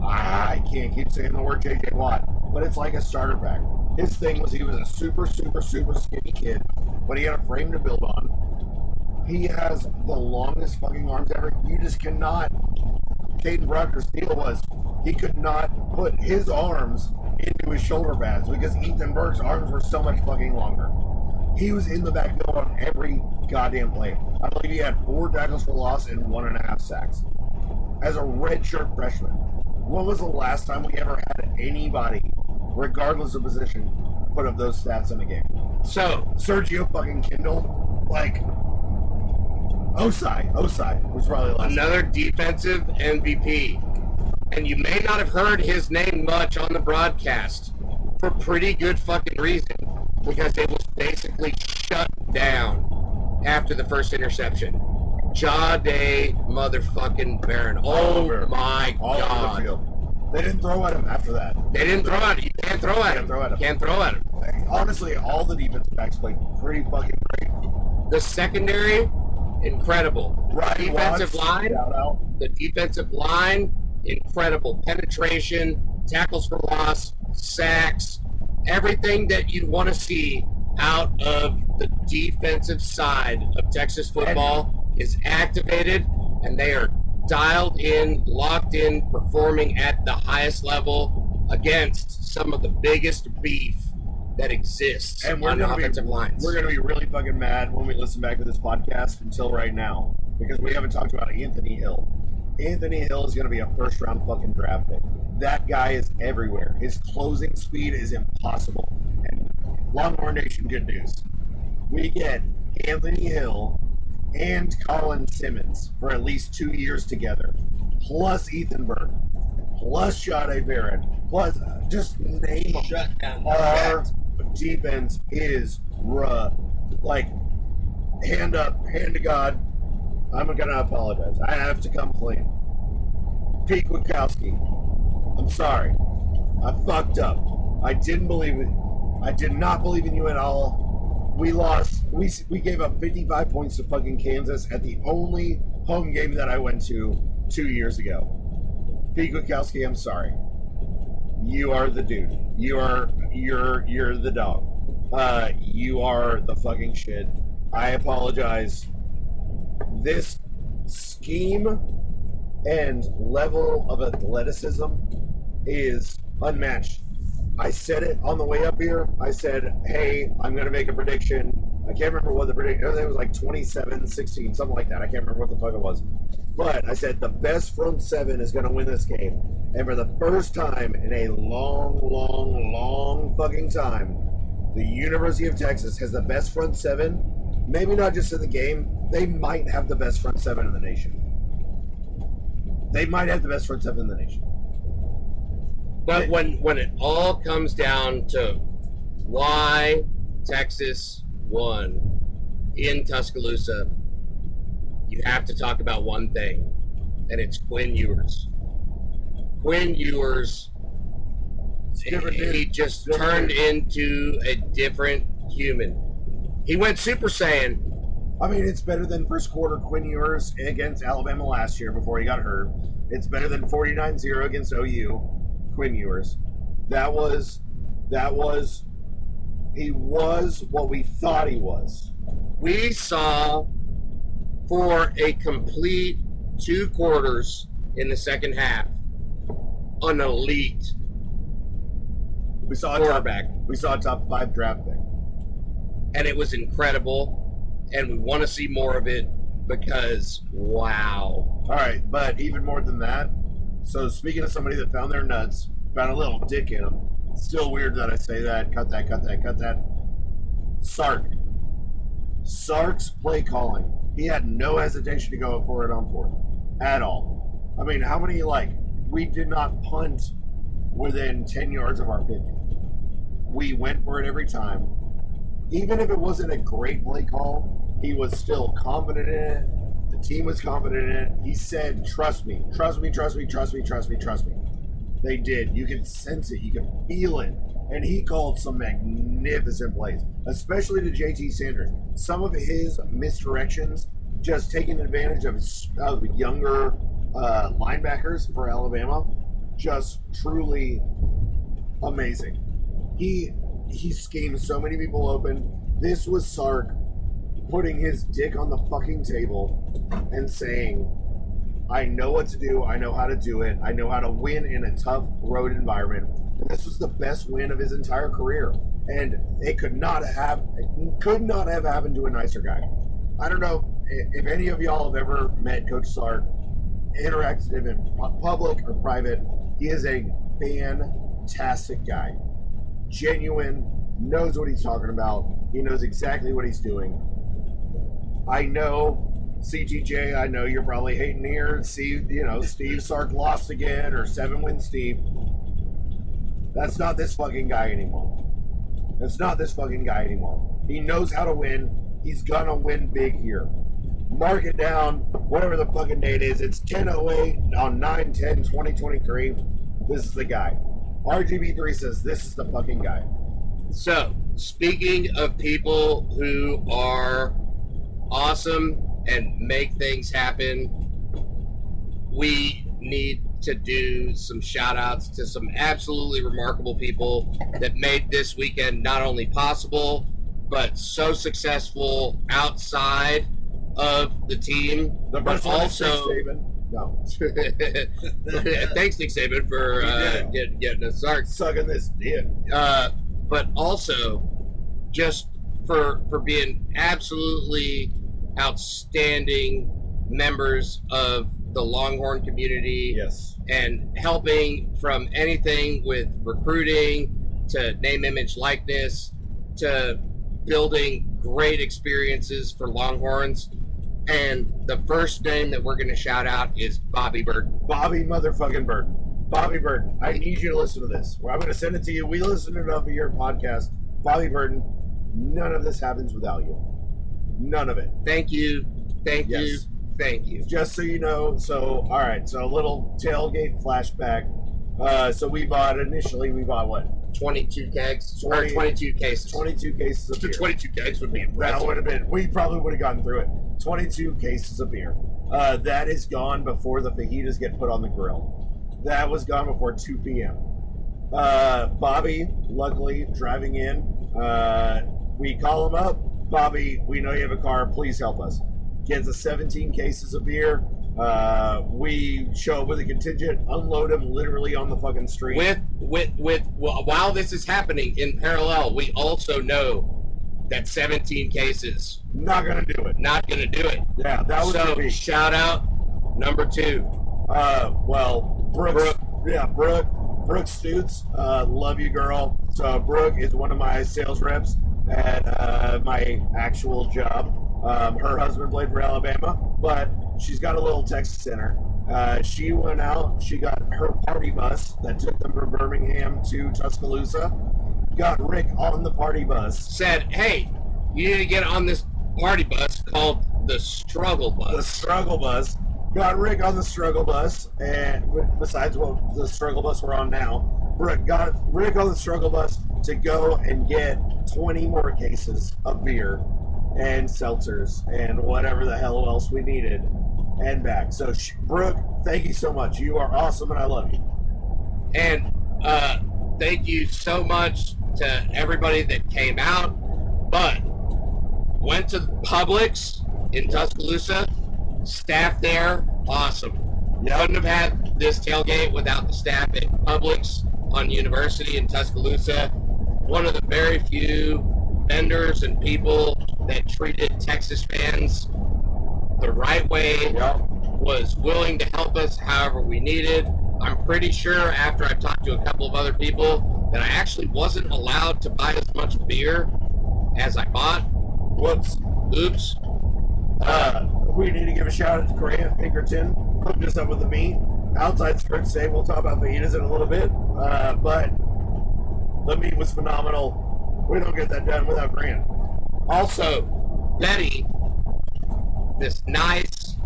B: I can't keep saying the word JJ Watt, but it's like a starter pack. His thing was he was a super, super, super skinny kid, but he had a frame to build on. He has the longest fucking arms ever. You just cannot. Kadyn Proctor's deal was he could not put his arms into his shoulder pads because Ethan Burke's arms were so much fucking longer. He was in the backfield on every goddamn play. I believe he had four tackles for loss and one and a half sacks. As a redshirt freshman, when was the last time we ever had anybody, regardless of position, put up those stats in a game?
A: So
B: Sergio fucking Kindle, like Ossai, Ossai was probably last.
A: another defensive MVP, and you may not have heard his name much on the broadcast for pretty good fucking reason, because it was basically shut down after the first interception. Jahdae motherfucking Barron. Oh
B: over.
A: my
B: all the
A: god.
B: field. They didn't throw at him after that.
A: They didn't throw at him. You can't throw at
B: Can't
A: him.
B: throw at him.
A: Can't throw at him.
B: Honestly, all the defensive backs played pretty fucking great.
A: The secondary, incredible.
B: Ryan
A: defensive line, the defensive line, incredible. Penetration, tackles for loss, sacks, everything that you want to see out of the defensive side of Texas football is activated, and they are dialed in, locked in, performing at the highest level against some of the biggest beef that exists
B: And we're
A: on
B: gonna
A: offensive
B: be,
A: lines.
B: We're gonna be really fucking mad when we listen back to this podcast until right now because we haven't talked about Anthony Hill. Anthony Hill is gonna be a first round fucking draft pick. That guy is everywhere. His closing speed is impossible. And Longhorn Nation, good news. We get Anthony Hill and Colin Simmons for at least two years together, plus Ethan Burke, plus Shade Barrett, plus uh, just name them.
C: Shut down.
B: Our defense is rough. Like, hand up, hand to God. I'm gonna apologize. I have to come clean. Pete Kwiatkowski, I'm sorry. I fucked up. I didn't believe it. I did not believe in you at all. We lost. We we gave up 55 points to fucking Kansas at the only home game that I went to two years ago. Pete Kwiatkowski, I'm sorry. You are the dude. You are you're you're the dog. Uh, you are the fucking shit. I apologize. This scheme and level of athleticism is unmatched. I said it on the way up here. I said, hey, I'm going to make a prediction. I can't remember what the prediction it was like 27, 16, something like that. I can't remember what the fuck it was. But I said the best front seven is going to win this game. And for the first time in a long, long, long fucking time, the University of Texas has the best front seven. Maybe not just in the game, they might have the best front seven in the nation. They might have the best front seven in the nation.
A: But when when it all comes down to why Texas won in Tuscaloosa, you have to talk about one thing, and it's Quinn Ewers. Quinn Ewers, he just turned into a different human. He went Super Saiyan.
B: I mean, it's better than first quarter Quinn Ewers against Alabama last year before he got hurt. It's better than 49-0 against OU, Quinn Ewers. That was that was he was what we thought he was.
A: we saw for a complete two quarters in the second half an elite
B: We saw a top,
A: quarterback
B: we saw a top five draft pick.
A: and it was incredible and we want to see more of it because wow
B: All right, but even more than that. So speaking of somebody that found their nuts, found a little dick in them. Still weird that I say that. Cut that. Cut that. Cut that. Sark. Sark's play calling. He had no hesitation to go for it on fourth at all. I mean, how many like we did not punt within ten yards of our fifty. We went for it every time. Even if it wasn't a great play call, he was still confident in it. The team was confident in it. He said, "Trust me, trust me, trust me, trust me, trust me, trust me." They did. You can sense it. You can feel it. And he called some magnificent plays, especially to JT Sanders. Some of his misdirections, just taking advantage of, of younger uh, linebackers for Alabama, just truly amazing. He he schemed so many people open. This was Sark putting his dick on the fucking table and saying, I know what to do. I know how to do it. I know how to win in a tough road environment. And this was the best win of his entire career. And it could not have could not have happened to a nicer guy. I don't know if any of y'all have ever met Coach Sark, interacted with him in public or private. He is a fantastic guy. Genuine, knows what he's talking about. He knows exactly what he's doing. I know CTJ, I know you're probably hating here. See, you know, Steve Sark lost again or seven win Steve. That's not this fucking guy anymore. That's not this fucking guy anymore. He knows how to win. He's gonna win big here. Mark it down, whatever the fucking date is. It's 1008 on 9 10 2023. This is the guy. RGB3 says this is the fucking guy.
A: so speaking of people who are awesome and make things happen we need to do some shout outs to some absolutely remarkable people that made this weekend not only possible but so successful outside of the team
B: The
A: but
B: first one is Nick
A: also.
B: No. *laughs*
A: thanks nick saban for uh,
C: did.
A: get, getting us started
B: Sucking this dick.
A: uh, but also just for for being absolutely outstanding members of the Longhorn community
B: Yes.
A: and helping from anything with recruiting to name, image, likeness to building great experiences for Longhorns. And the first name that we're going to shout out is Bobby Bird.
B: Bobby motherfucking Burton. Bobby Burton, I need you to listen to this. I'm going to send it to you. We listened to it over your podcast. Bobby Burton, none of this happens without you. None of it.
A: Thank you. Thank you. Thank you.
B: Just so you know, so, all right, so a little tailgate flashback. Uh, so we bought, initially, we bought what?
A: 22 kegs or 22 cases.
B: 22 cases of *laughs* beer.
A: 22 kegs would be impressive.
B: That would have been. We probably would have gotten through it. Twenty-two cases of beer. Uh, that is gone before the fajitas get put on the grill. That was gone before two p.m. Uh, Bobby, luckily driving in, uh, we call him up. Bobby, we know you have a car. Please help us. Gets us 17 cases of beer. Uh, we show up with a contingent, unload them literally on the fucking street.
A: with with with while this is happening in parallel, we also know that 17 cases
B: Not gonna do it.
A: not going to do it.
B: Yeah, that was
A: so shout out number two.
B: Uh, well, Brooke,
A: Brooke.
B: yeah, Brooke, Brooke Stutes, uh, love you, girl. So Brooke is one of my sales reps at uh, my actual job. Um, her husband played for Alabama, but she's got a little Texas center. Uh, she went out. She got her party bus that took them from Birmingham to Tuscaloosa. Got Rick on the party bus.
A: Said, hey, you need to get on this party bus called the Struggle Bus.
B: the struggle bus. Got Rick on the struggle bus, and besides what the struggle bus we're on now, Rick got Rick on the struggle bus to go and get 20 more cases of beer and seltzers and whatever the hell else we needed and back. So, sh- Brooke, thank you so much. You are awesome, and I love you.
A: And uh, thank you so much to everybody that came out, but went to Publix in Tuscaloosa. Staff there, awesome. You couldn't have had this tailgate without the staff at Publix on University in Tuscaloosa. One of the very few vendors and people that treated Texas fans the right way was willing to help us however we needed. I'm pretty sure after I talked to a couple of other people that I actually wasn't allowed to buy as much beer as I bought.
B: Whoops.
A: Oops.
B: Uh, we need to give a shout out to Grant Pinkerton, hooked us up with the meat. Outside script say we'll talk about fajitas in a little bit, uh, but the meat was phenomenal. We don't get that done without Grant.
A: Also, Betty, this nice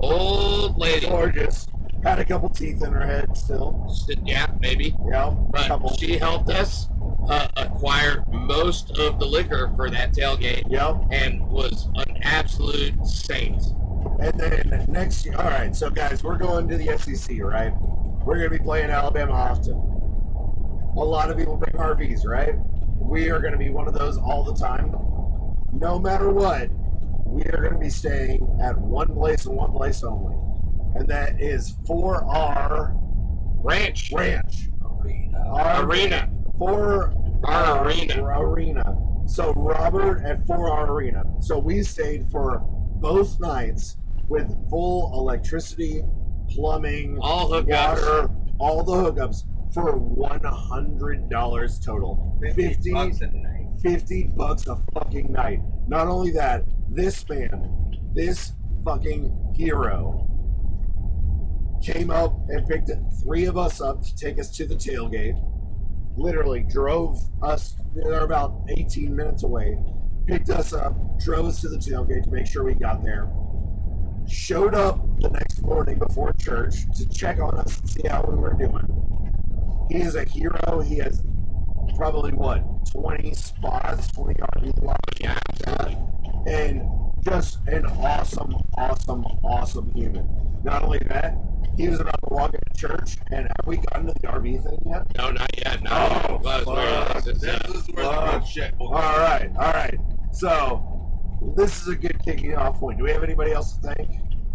A: old lady,
B: Gorgeous. Had a couple teeth in her head still.
A: yeah, maybe,
B: Yeah, a
A: but
B: couple.
A: she helped us uh, acquire most of the liquor for that tailgate
B: Yep.
A: and was an absolute saint.
B: And then next year, all right. So guys, we're going to the SEC, right? We're going to be playing Alabama often. A lot of people bring RVs, right? We are going to be one of those all the time. No matter what, we are going to be staying at one place and one place only, and that is for our
A: Ranch.
B: ranch, our
A: Arena.
B: for
A: Our arena.
B: arena. So Robert at Four R Arena. So we stayed for both nights with full electricity, plumbing,
A: All hookups.
B: water, all the hookups for one hundred dollars total. 50,
C: bucks a night.
B: 50 bucks a fucking night. Not only that, this man, this fucking hero, came up and picked three of us up to take us to the tailgate. Literally drove us, they're about 18 minutes away, picked us up, drove us to the tailgate to make sure we got there. Showed up the next morning before church to check on us and see how we were doing. He is a hero. He has probably what 20 spots, 20 RV lots,
A: Yeah,
B: and just an awesome, awesome, awesome human. Not only that, he was about to walk into church, and have we gotten to the RV thing yet?
A: No, not yet. No.
B: Oh, fuck.
A: this?
C: Is where the good shit will
B: All right, all right. So this is a good kicking off point. Do we have anybody else to thank?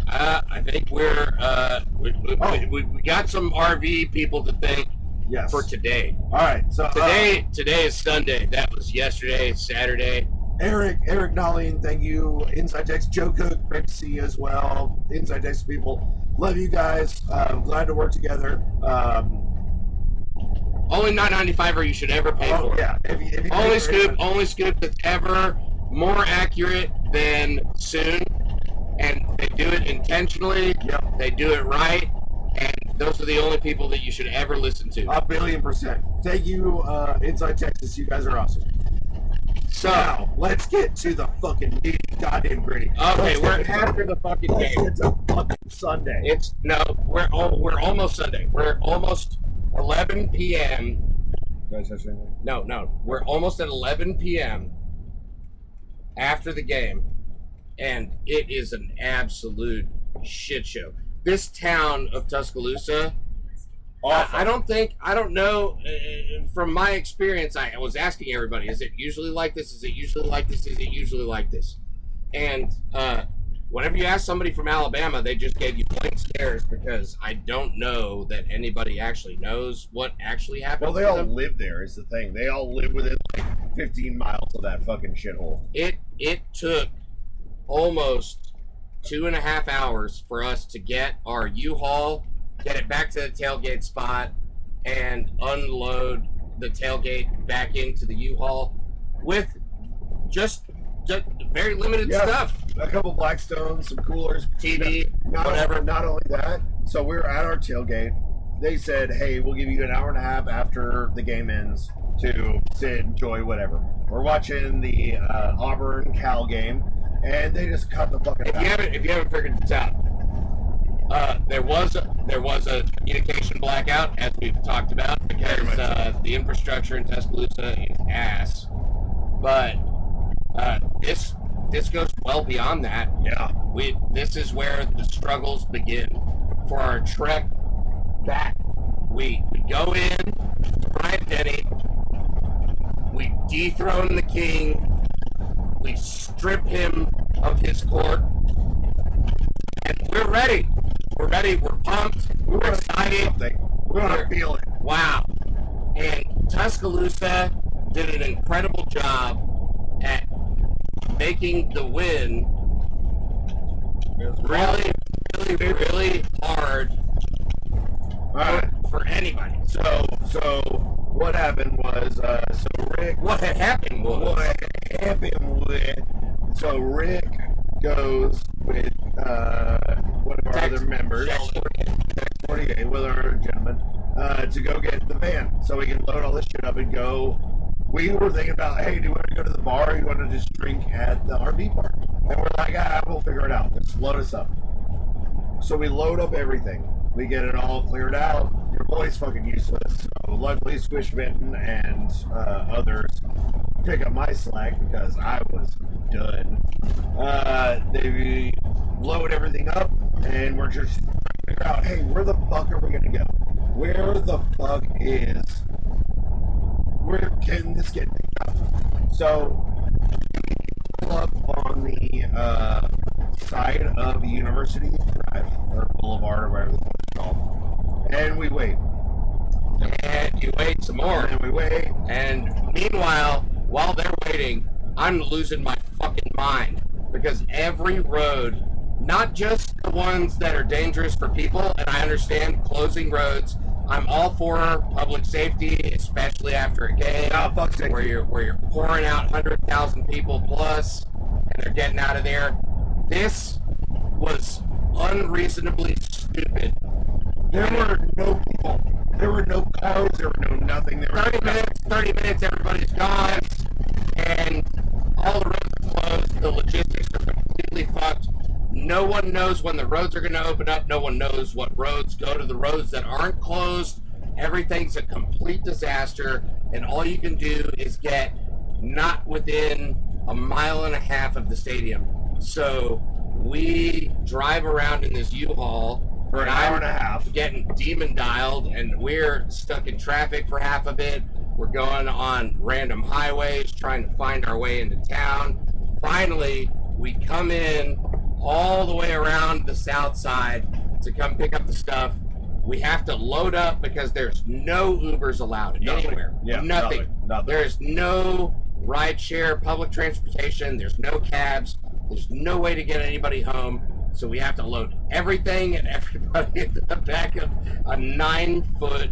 A: Uh, I think we're uh, we, we,
B: Oh.
A: we, we got some RV people to thank
B: Yes.
A: for today.
B: all right. So uh,
A: Today, today is Sunday. That was yesterday, Saturday.
B: Eric, Eric Nahlin, thank you. Inside Text, Joe Cook, great to see you as well. Inside Text people, love you guys. Uh, glad to work together. Um,
A: Only nine ninety five, or you should ever pay
B: oh,
A: for.
B: yeah, if you, if you
A: Only scoop, only scoop that's ever more accurate than soon, and they do it intentionally.
B: Yep.
A: They do it right, and those are the only people that you should ever listen to.
B: A billion percent. Thank you, uh, Inside Texas. You guys are awesome.
A: So,
B: Now, let's get to the fucking goddamn gritty.
A: okay,
B: Let's
A: we're after the fucking
B: Let's
A: game.
B: get to fucking Sunday.
A: It's no, we're all, we're almost Sunday. We're almost 11 p.m.
B: Guys, that's right.
A: No, no, we're almost at 11 p.m. after the game, and it is an absolute shit show. This town of Tuscaloosa, I, I don't think, I don't know. Uh, from my experience, I was asking everybody: Is it usually like this? Is it usually like this? Is it usually like this? And uh, whenever you ask somebody from Alabama, they just gave you blank stares because I don't know that anybody actually knows what actually happened.
B: Well, they all
A: them.
B: live there. Is the thing. They all live within like 15 miles of that fucking shithole.
A: it it took almost two and a half hours for us to get our U-Haul, get it back to the tailgate spot, and unload the tailgate back into the U-Haul with just very limited
B: Yeah.
A: stuff,
B: A couple Blackstones, some coolers,
A: TV,
B: Not
A: whatever.
B: Not only that, so we were at our tailgate. They said, "Hey, we'll give you an hour and a half after the game ends to sit, enjoy whatever." We're watching the uh, Auburn Cal game, and they just cut the fucking.
A: If you haven't if you haven't figured this out, uh, there was a, there was a communication blackout as we've talked about because uh, the infrastructure in Tuscaloosa is ass. But uh, this this goes well beyond that.
B: Yeah,
A: We this is where the struggles begin for our trek back. We we go in to Denny. We dethrone the king. We strip him of his court. And we're ready. We're ready. We're pumped.
B: we
A: We're
B: to
A: excited.
B: something. We want to feel it.
A: Wow. And Tuscaloosa did an incredible job at making the win really, really, really hard
B: right.
A: for, for anybody.
B: So, so what happened was, uh, so Rick
A: What had happened was
B: what happened with so Rick goes with uh, one of our other members,
A: Tex-
B: 48, with our gentleman, uh, to go get the van so we can load all this shit up and go. We were thinking about, hey, do you want to go to the bar? Or you want to just drink at the RV park? And we're like, ah, we'll figure it out. Just load us up. So we load up everything. We get it all cleared out. Your boy's fucking useless. So luckily, Squishmitten and uh, others pick up my slack because I was done. Uh, they load everything up, and we're just trying to figure out, hey, where the fuck are we gonna go? Where the fuck is? Can this get picked up? So we pull up on the uh, side of the University Drive or Boulevard or whatever the fuck it's called, and we wait.
A: and you wait some more.
B: And we wait.
A: And meanwhile, while they're waiting, I'm losing my fucking mind because every road, not just the ones that are dangerous for people, and I understand closing roads. I'm all for public safety, especially after a game
B: fuck
A: where you're where you're pouring out hundred thousand people plus, and they're getting out of there. This was unreasonably stupid.
B: There were no people. There were no cars. There were no nothing. There
A: 30 minutes, 30 minutes, everybody's gone, and all the roads are closed. The logistics are completely fucked. No one knows when the roads are going to open up. No one knows what roads go to the roads that aren't closed. Everything's a complete disaster, and all you can do is get not within a mile and a half of the stadium. So we drive around in this U-Haul
B: for an hour and a half.
A: getting demon dialed and we're stuck in traffic for half of it. We're going on random highways trying to find our way into town. Finally, we come in all the way around the south side to come pick up the stuff. We have to load up because there's no Ubers allowed
B: Nothing.
A: anywhere.
B: Yeah,
A: nothing.
B: nothing, nothing.
A: There's no ride share, public transportation. There's no cabs. There's no way to get anybody home. So we have to load everything and *laughs* everybody in the back of a nine foot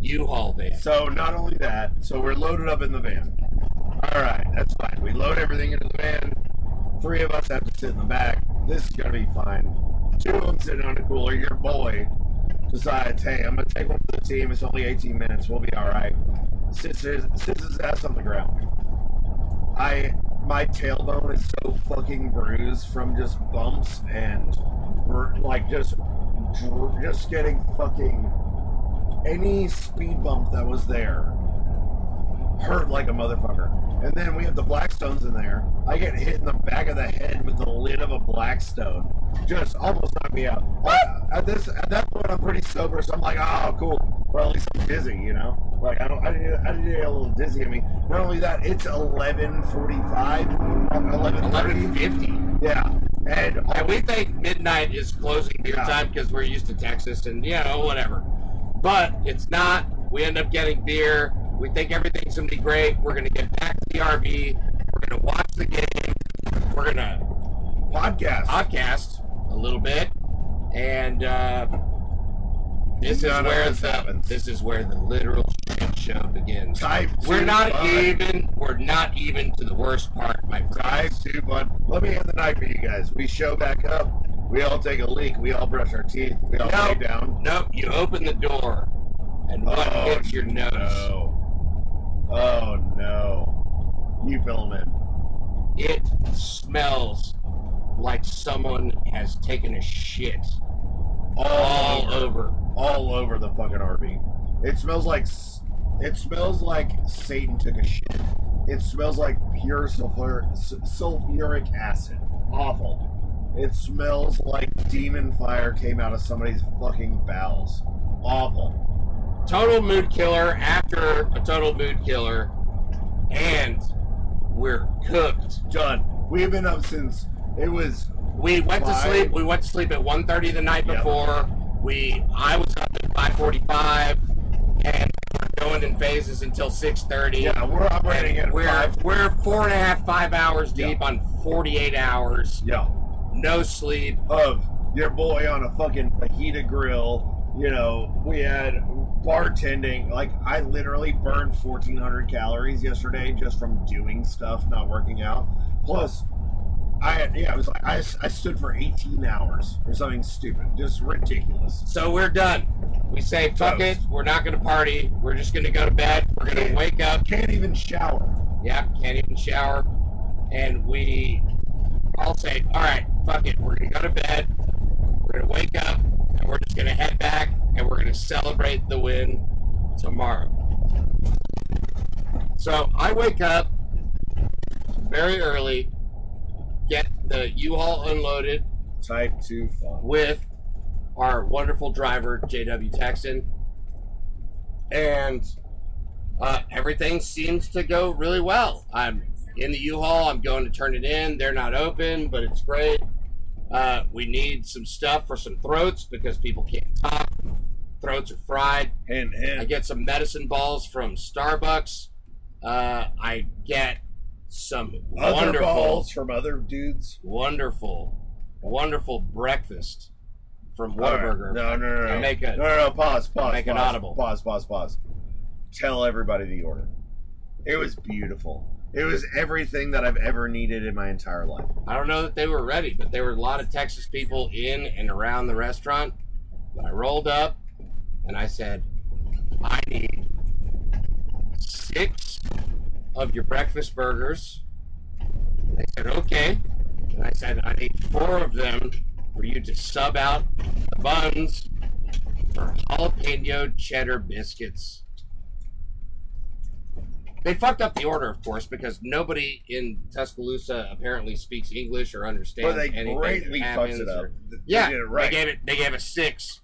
A: U-Haul van.
B: So not only that, so we're loaded up in the van. All right, that's fine. We load everything into the van. Three of us have to sit in the back. this is gonna be fine. Two of them sitting on the cooler. Your boy decides, hey, I'm gonna take one for the team. It's only 18 minutes. We'll be all right. Sits his, ass on the ground. I my tailbone is so fucking bruised from just bumps and like just just getting fucking any speed bump that was there hurt like a motherfucker. And then we have the Blackstones in there. I get hit in the back of the head with the lid of a Blackstone. Just almost knocked me out. I- at this at that point, I'm pretty sober, so I'm like, oh, cool. Well, at least I'm dizzy, you know. Like I don't, I didn't, I didn't get a little dizzy at me. Not only that, it's 11:45, 11:30.
A: 11:50.
B: Yeah, and
A: And we think midnight is closing beer
B: Yeah.
A: time because we're used to Texas and you know whatever. But it's not. We end up getting beer. We think everything's gonna be great. We're gonna get back to the RV. We're gonna watch the game. We're gonna
B: podcast.
A: podcast a little bit, and uh, this is
B: None
A: where
B: this
A: the,
B: happens.
A: this is where the literal shit show begins.
B: Type
A: We're
B: two
A: not
B: bud.
A: even. We're not even to the worst part, my
B: Type
A: friends.
B: two, bud. Let me end the night for you guys. We show back up. We all take a leak. We all brush our teeth. We all lay down.
A: Nope, you open the door, and what
B: Oh,
A: hits your nose?
B: No. Oh no. You fill 'em in.
A: It smells like someone has taken a shit all over.
B: all over the fucking RV. It smells like it smells like Satan took a shit. It smells like pure sulfur, sulfuric acid. Awful. It smells like demon fire came out of somebody's fucking bowels. Awful.
A: Total mood killer after a total mood killer, and we're cooked.
B: Done. We have been up since it was
A: We went to sleep. We went to sleep at 1.30 the night
B: Yep.
A: before. We I was up at 5:45, and we're going in phases until 6:30.
B: yeah. We're operating at
A: we're
B: five.
A: we're four and a half five hours
B: Yeah.
A: deep on 48 hours,
B: Yeah.
A: no sleep.
B: of your boy on a fucking fajita grill. You know, we had bartending. Like, I literally burned 1,400 calories yesterday just from doing stuff, not working out. Plus, I yeah, it was like I, I stood for 18 hours or something stupid, just ridiculous.
A: So we're done. We say fuck it. We're not gonna party. We're just gonna go to bed. We're gonna wake up.
B: Can't even shower.
A: Yeah, can't even shower. And we all say, all right, fuck it. We're gonna go to bed. We're gonna wake up, we're just gonna head back, and we're gonna celebrate the win tomorrow. So I wake up very early, get the U-Haul unloaded
B: Type two fun.
A: with our wonderful driver JW Texan, and uh, everything seems to go really well. I'm in the U-Haul. I'm going to turn it in. They're not open, but it's great. Uh, we need some stuff for some throats because people can't talk. Throats are fried. I get some medicine balls from Starbucks. Uh, I get some
B: Other
A: wonderful
B: balls from other dudes.
A: wonderful, wonderful breakfast from
B: All right.
A: Whataburger.
B: No, no, no,
A: I
B: no.
A: make a-
B: no, no, no. Pause, pause,
A: make an audible.
B: Pause, pause, pause. Tell everybody the order. It was beautiful. It was everything that I've ever needed in my entire life.
A: I don't know that they were ready, but there were a lot of Texas people in and around the restaurant. But I rolled up and I said, I need six of your breakfast burgers. They said, okay. And I said, I need four of them for you to sub out the buns for jalapeno cheddar biscuits. They fucked up the order, of course, because nobody in Tuscaloosa apparently speaks English or understands
B: But they
A: anything
B: greatly
A: that
B: fucks
A: happens
B: it up.
A: or-
B: They
A: yeah,
B: did it right.
A: they gave it. They gave us six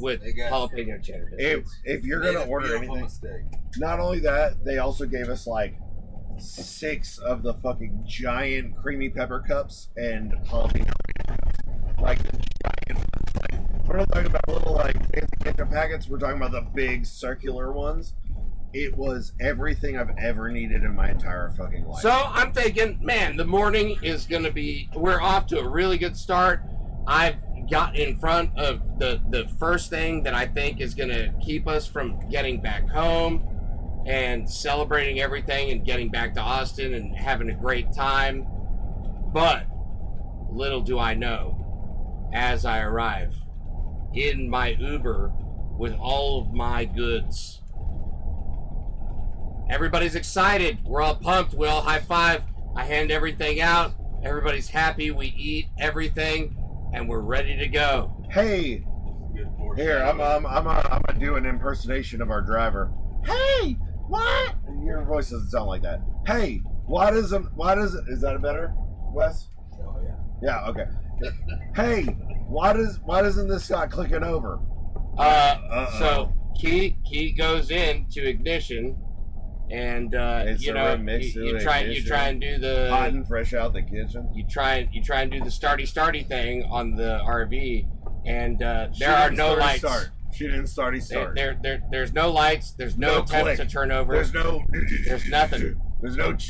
A: with
C: They got-
A: jalapeno cheddar
B: If,
A: biscuits.
B: if you're gonna order anything,
C: mistake.
B: not only that, they also gave us like six of the fucking giant creamy pepper cups and jalapeno cups. Like the giant. Like, we're not talking about little like fancy ketchup packets. We're talking about the big circular ones. It was everything I've ever needed in my entire fucking life.
A: So I'm thinking, man, the morning is going to be. We're off to a really good start. I've got in front of the the first thing that I think is going to keep us from getting back home and celebrating everything and getting back to Austin and having a great time. But little do I know, as I arrive in my Uber with all of my goods. Everybody's excited. We're all pumped. We all high five. I hand everything out. Everybody's happy. We eat everything, and we're ready to go.
B: Hey, here I'm I'm I'm gonna, I'm gonna do an impersonation of our driver. Hey, what? Your voice doesn't sound like that. Hey, why doesn't why does? Is that a better, Wes?
C: Oh, yeah.
B: Yeah, okay. *laughs* hey, why does why doesn't this start clicking over?
A: Uh,
B: Uh-oh.
A: so key key goes into ignition, and uh, you know you, you try you try and do the
B: Hot and fresh out the kitchen.
A: you try you try and do the starty starty thing on the RV, and uh, there are no lights.
B: Start. She didn't starty start.
A: there, there, there's no lights. There's no,
B: No click.
A: to turn over.
B: There's no.
A: There's nothing. *laughs*
B: There's no. *laughs*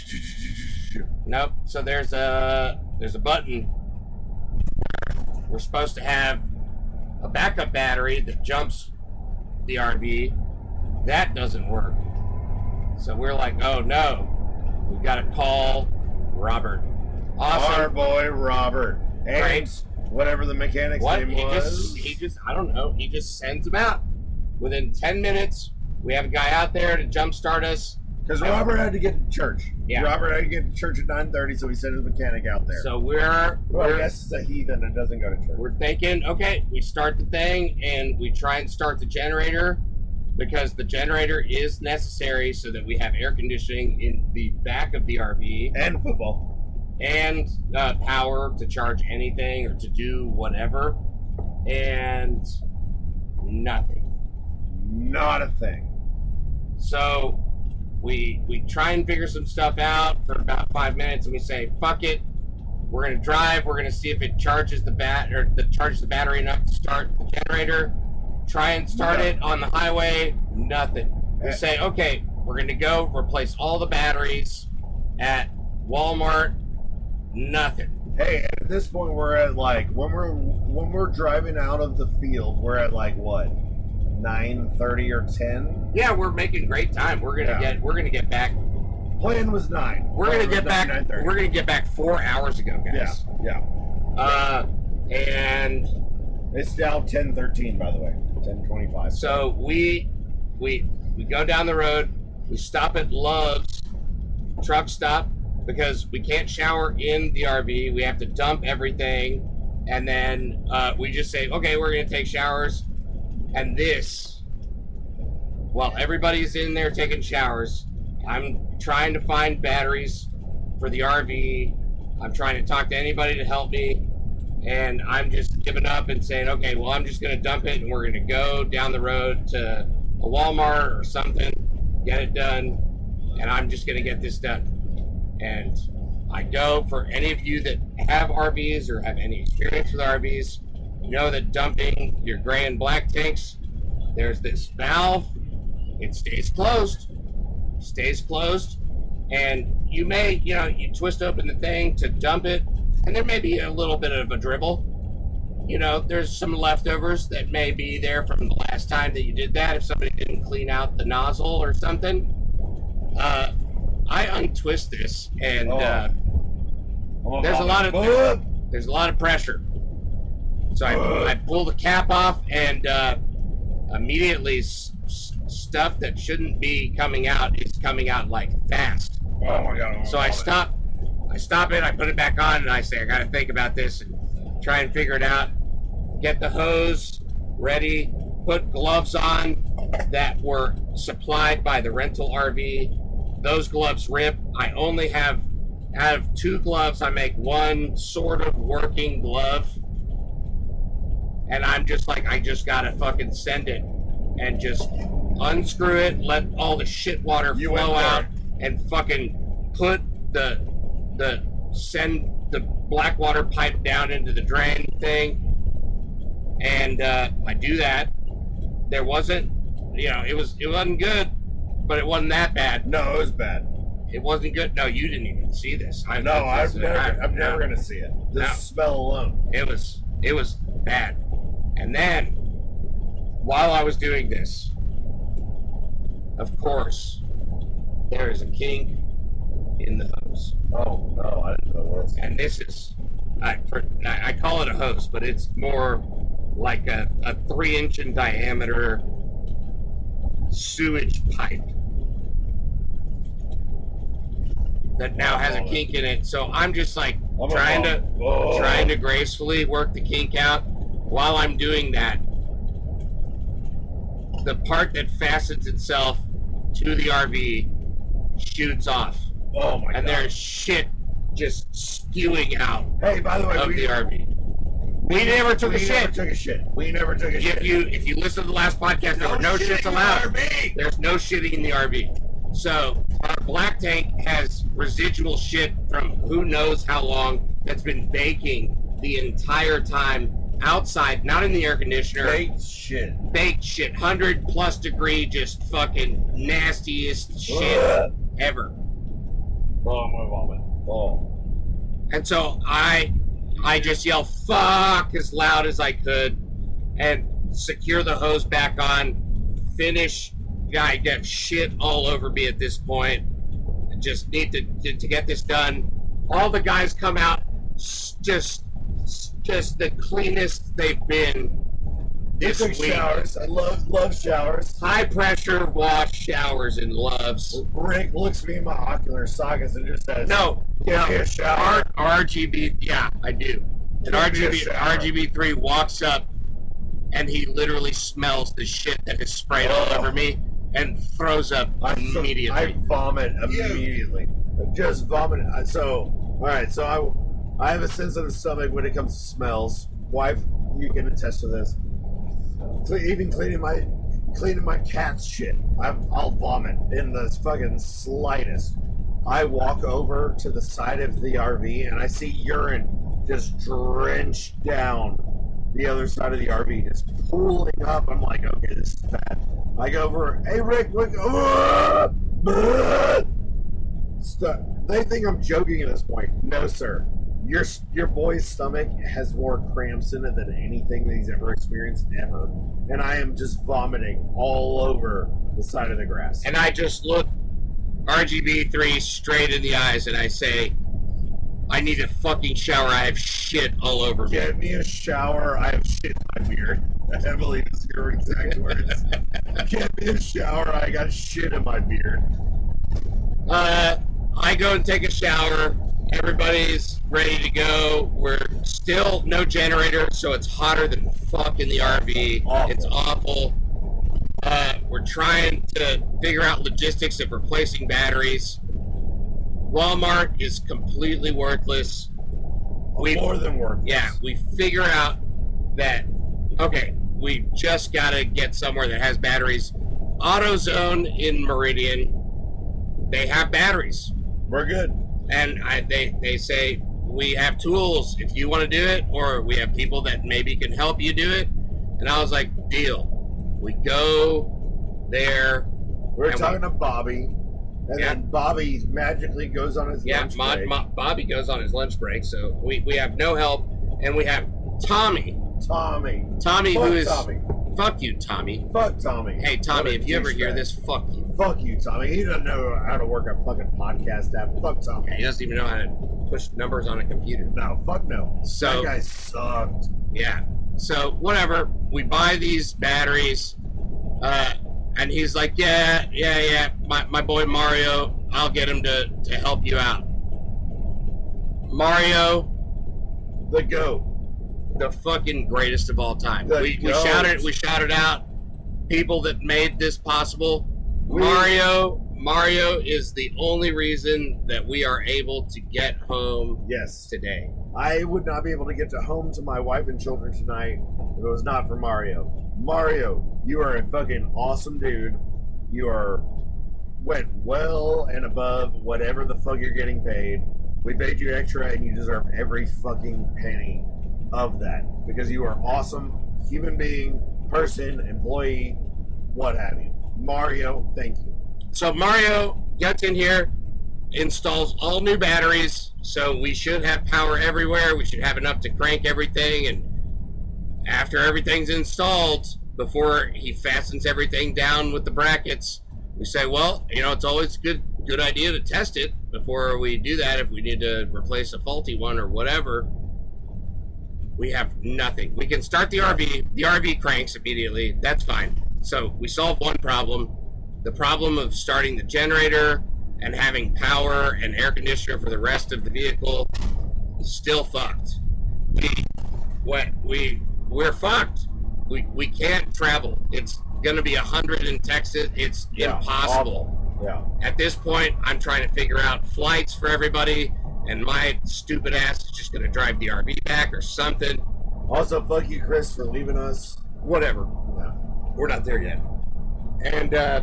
A: Nope. So there's a there's a button. We're supposed to have a backup battery that jumps the RV. That doesn't work. So we're like, oh no, we got to call Robert.
B: Our
A: Awesome.
B: boy Robert and
A: Great.
B: whatever the mechanic's
A: What
B: name
A: he
B: was.
A: just he just I don't know. He just sends them out. Within ten minutes, we have a guy out there to jumpstart us.
B: Because Robert had to get to church.
A: Yeah.
B: Robert had to get to church at 9:30, so he sent his mechanic out there.
A: So we're
B: well, I
A: we're
B: guess it's a heathen and doesn't go to church.
A: we're thinking, okay, we start the thing and we try and start the generator because the generator is necessary so that we have air conditioning in the back of the RV
B: and football.
A: and uh, power to charge anything or to do whatever. And nothing.
B: Not a thing.
A: So we we try and figure some stuff out for about five minutes, and we say, "Fuck it, we're gonna drive. We're gonna see if it charges the bat or the charges the battery enough to start the generator. Try and start it on the highway. Nothing. We say, okay, we're gonna go replace all the batteries at Walmart. Nothing.
B: Hey, at this point, we're at like when we're when we're driving out of the field, we're at like what, 9:30 or 10.
A: Yeah, we're making great time. We're gonna
B: Yeah.
A: get we're gonna get back.
B: Plan was nine.
A: We're gonna get back.
B: 9:30.
A: We're gonna get back four hours ago,
B: yeah,
A: guys.
B: yeah.
A: Uh, and
B: It's now 10:13, by the way. 10:25.
A: so we we we go down the road. We stop at Love's truck stop because we can't shower in the RV. We have to dump everything, and then uh, we just say, okay, we're gonna take showers. And this, while everybody's in there taking showers, I'm trying to find batteries for the RV. I'm trying to talk to anybody to help me. And I'm just giving up and saying, okay, well, I'm just going to dump it and we're going to go down the road to a Walmart or something, get it done. And I'm just going to get this done. And I go for any of you that have RVs or have any experience with RVs, you know that dumping your gray and black tanks, there's this valve, it stays closed, stays closed, and you may, you know, you twist open the thing to dump it, and there may be a little bit of a dribble. You know, there's some leftovers that may be there from the last time that you did that. If somebody didn't clean out the nozzle or something, uh, I untwist this, and
B: Oh.
A: uh, there's a lot of- there's a lot of pressure. So I, I pull the cap off, and uh, immediately s- stuff that shouldn't be coming out is coming out like fast.
B: Oh my god.
A: So I stop, I stop it, I put it back on, and I say I got to think about this and try and figure it out. Get the hose ready, put gloves on that were supplied by the rental RV. Those gloves rip. I only have out of two gloves, I make one sort of working glove. And I'm just like, I just gotta fucking send it and just unscrew it, let all the shit water
B: You
A: flow out, and fucking put the the send the black water pipe down into the drain thing. And uh, I do that. There wasn't, you know, it was it wasn't good, but it wasn't that bad.
B: No, it was bad.
A: It wasn't good. No, you didn't even see this. I
B: No, I've never,
A: I-
B: I'm never gonna see it. The
A: No.
B: smell alone.
A: It was it was bad. And then while I was doing this, of course, there is a kink in the hose.
B: Oh no, I didn't know this.
A: And this is I, for, I call it a hose, but it's more like a, a three inch in diameter sewage pipe that now has a oh, kink in it. So I'm just like
B: I'm
A: trying to.
B: Oh.
A: trying to gracefully work the kink out. While I'm doing that, the part that fastens itself to the RV shoots off,
B: Oh my god.
A: and
B: god.
A: there's shit just spewing out
B: Hey, by the way,
A: of
B: we,
A: the RV. We never took
B: we
A: a
B: never
A: shit.
B: took a shit. We never took a shit.
A: If you if you listen to the last podcast, there were no shits allowed.
B: RV.
A: There's no shitting in the RV. So our black tank has residual shit from who knows how long that's been baking the entire time outside, not in the air conditioner.
B: Baked shit.
A: Baked shit, hundred plus degree, just fucking nastiest shit
B: Ugh.
A: ever.
B: Oh, gonna vomit. Oh.
A: And so I I just yell fuck as loud as I could and secure the hose back on, finish I get shit all over me at this point. I just need to, to, to get this done. All the guys come out just just the cleanest they've been this
B: took
A: week.
B: showers. I love love showers.
A: High pressure wash showers and loves.
B: Rick looks me in my ocular sockets and just says,
A: No,
B: give
A: no.
B: shower."
A: R- RGB, yeah, I do. And
B: Give me a
A: RGB,
B: shower.
A: RGB3 walks up and he literally smells the shit that is sprayed all
B: Oh.
A: over me and throws up
B: I,
A: immediately.
B: I vomit immediately. Just vomit. So, all right. So I, I have a sensitive stomach when it comes to smells. Wife, you can attest to this. Even cleaning my, cleaning my cat's shit, I, I'll vomit in the fucking slightest. I walk over to the side of the RV and I see urine just drenched down the other side of the RV, just pooling up. I'm like, okay, this is bad. I go over, hey Rick, look, *laughs* Stop. They think I'm joking at this point. No, sir. Your your boy's stomach has more cramps in it than anything that he's ever experienced ever, and I am just vomiting all over the side of the grass.
A: and I just look RGB3 straight in the eyes and I say, I need a fucking shower. I have shit all over me.
B: Get me a shower. I have shit in my beard. I believe it's your exact *laughs* words. Get me a shower. I got shit in my beard.
A: Uh, I go and take a shower. Everybody's ready to go. We're still no generator, so it's hotter than fuck in the RV.
B: Awful.
A: It's awful. Uh, we're trying to figure out logistics of replacing batteries. Walmart is completely worthless. We
B: More than worth.
A: yeah, we figure out that okay, we just gotta get somewhere that has batteries. AutoZone in Meridian, they have batteries,
B: We're good.
A: And I, they they say we have tools if you want to do it, or we have people that maybe can help you do it. And I was like, deal. We go there.
B: We're
A: And we-
B: talking to Bobby, and
A: Yeah.
B: then Bobby magically goes on his
A: Yeah,
B: lunch
A: Mo-
B: break.
A: Mo- Bobby goes on his lunch break, so we, we have no help, and we have Tommy.
B: Tommy.
A: Tommy,
B: Fuck
A: who is
B: Tommy.
A: Fuck you, Tommy.
B: Fuck Tommy.
A: Hey, Tommy, if you ever hear this, fuck you.
B: Fuck you, Tommy. He doesn't know how to work a fucking podcast app. Fuck Tommy.
A: He doesn't even know how to push numbers on a computer.
B: No, fuck no.
A: So-
B: that guy sucked.
A: Yeah. So whatever. We buy these batteries, uh, and he's like, "Yeah, yeah, yeah. My, my boy Mario, I'll get him to to help you out." Mario,
B: The goat.
A: The fucking greatest of all time.
B: The
A: we, we shouted we shouted out people that made this possible.
B: We-
A: Mario Mario is the only reason that we are able to get home
B: Yes.
A: today.
B: I would not be able to get to home to my wife and children tonight if it was not for Mario. Mario, you are a fucking awesome dude. You are went well and above whatever the fuck you're getting paid. We paid you extra and you deserve every fucking penny of that because you are awesome human being, person, employee, what have you. Mario, thank you.
A: So Mario gets in here, installs all new batteries, so we should have power everywhere. We should have enough to crank everything, and after everything's installed, before he fastens everything down with the brackets, we say, well, you know, it's always a good good idea to test it before we do that if we need to replace a faulty one or whatever. We have nothing. We can start the RV. The RV cranks immediately. That's fine. So we solve one problem. The problem of starting the generator and having power and air conditioner for the rest of the vehicle still fucked. We what we we're fucked. We we can't travel. It's gonna be a hundred in Texas. It's
B: Yeah,
A: impossible.
B: Yeah.
A: At this point, I'm trying to figure out flights for everybody, and my stupid ass is just gonna drive the RV back or something.
B: Also, fuck you, Chris, for leaving us.
A: Whatever.
B: Yeah.
A: We're not there yet. And uh,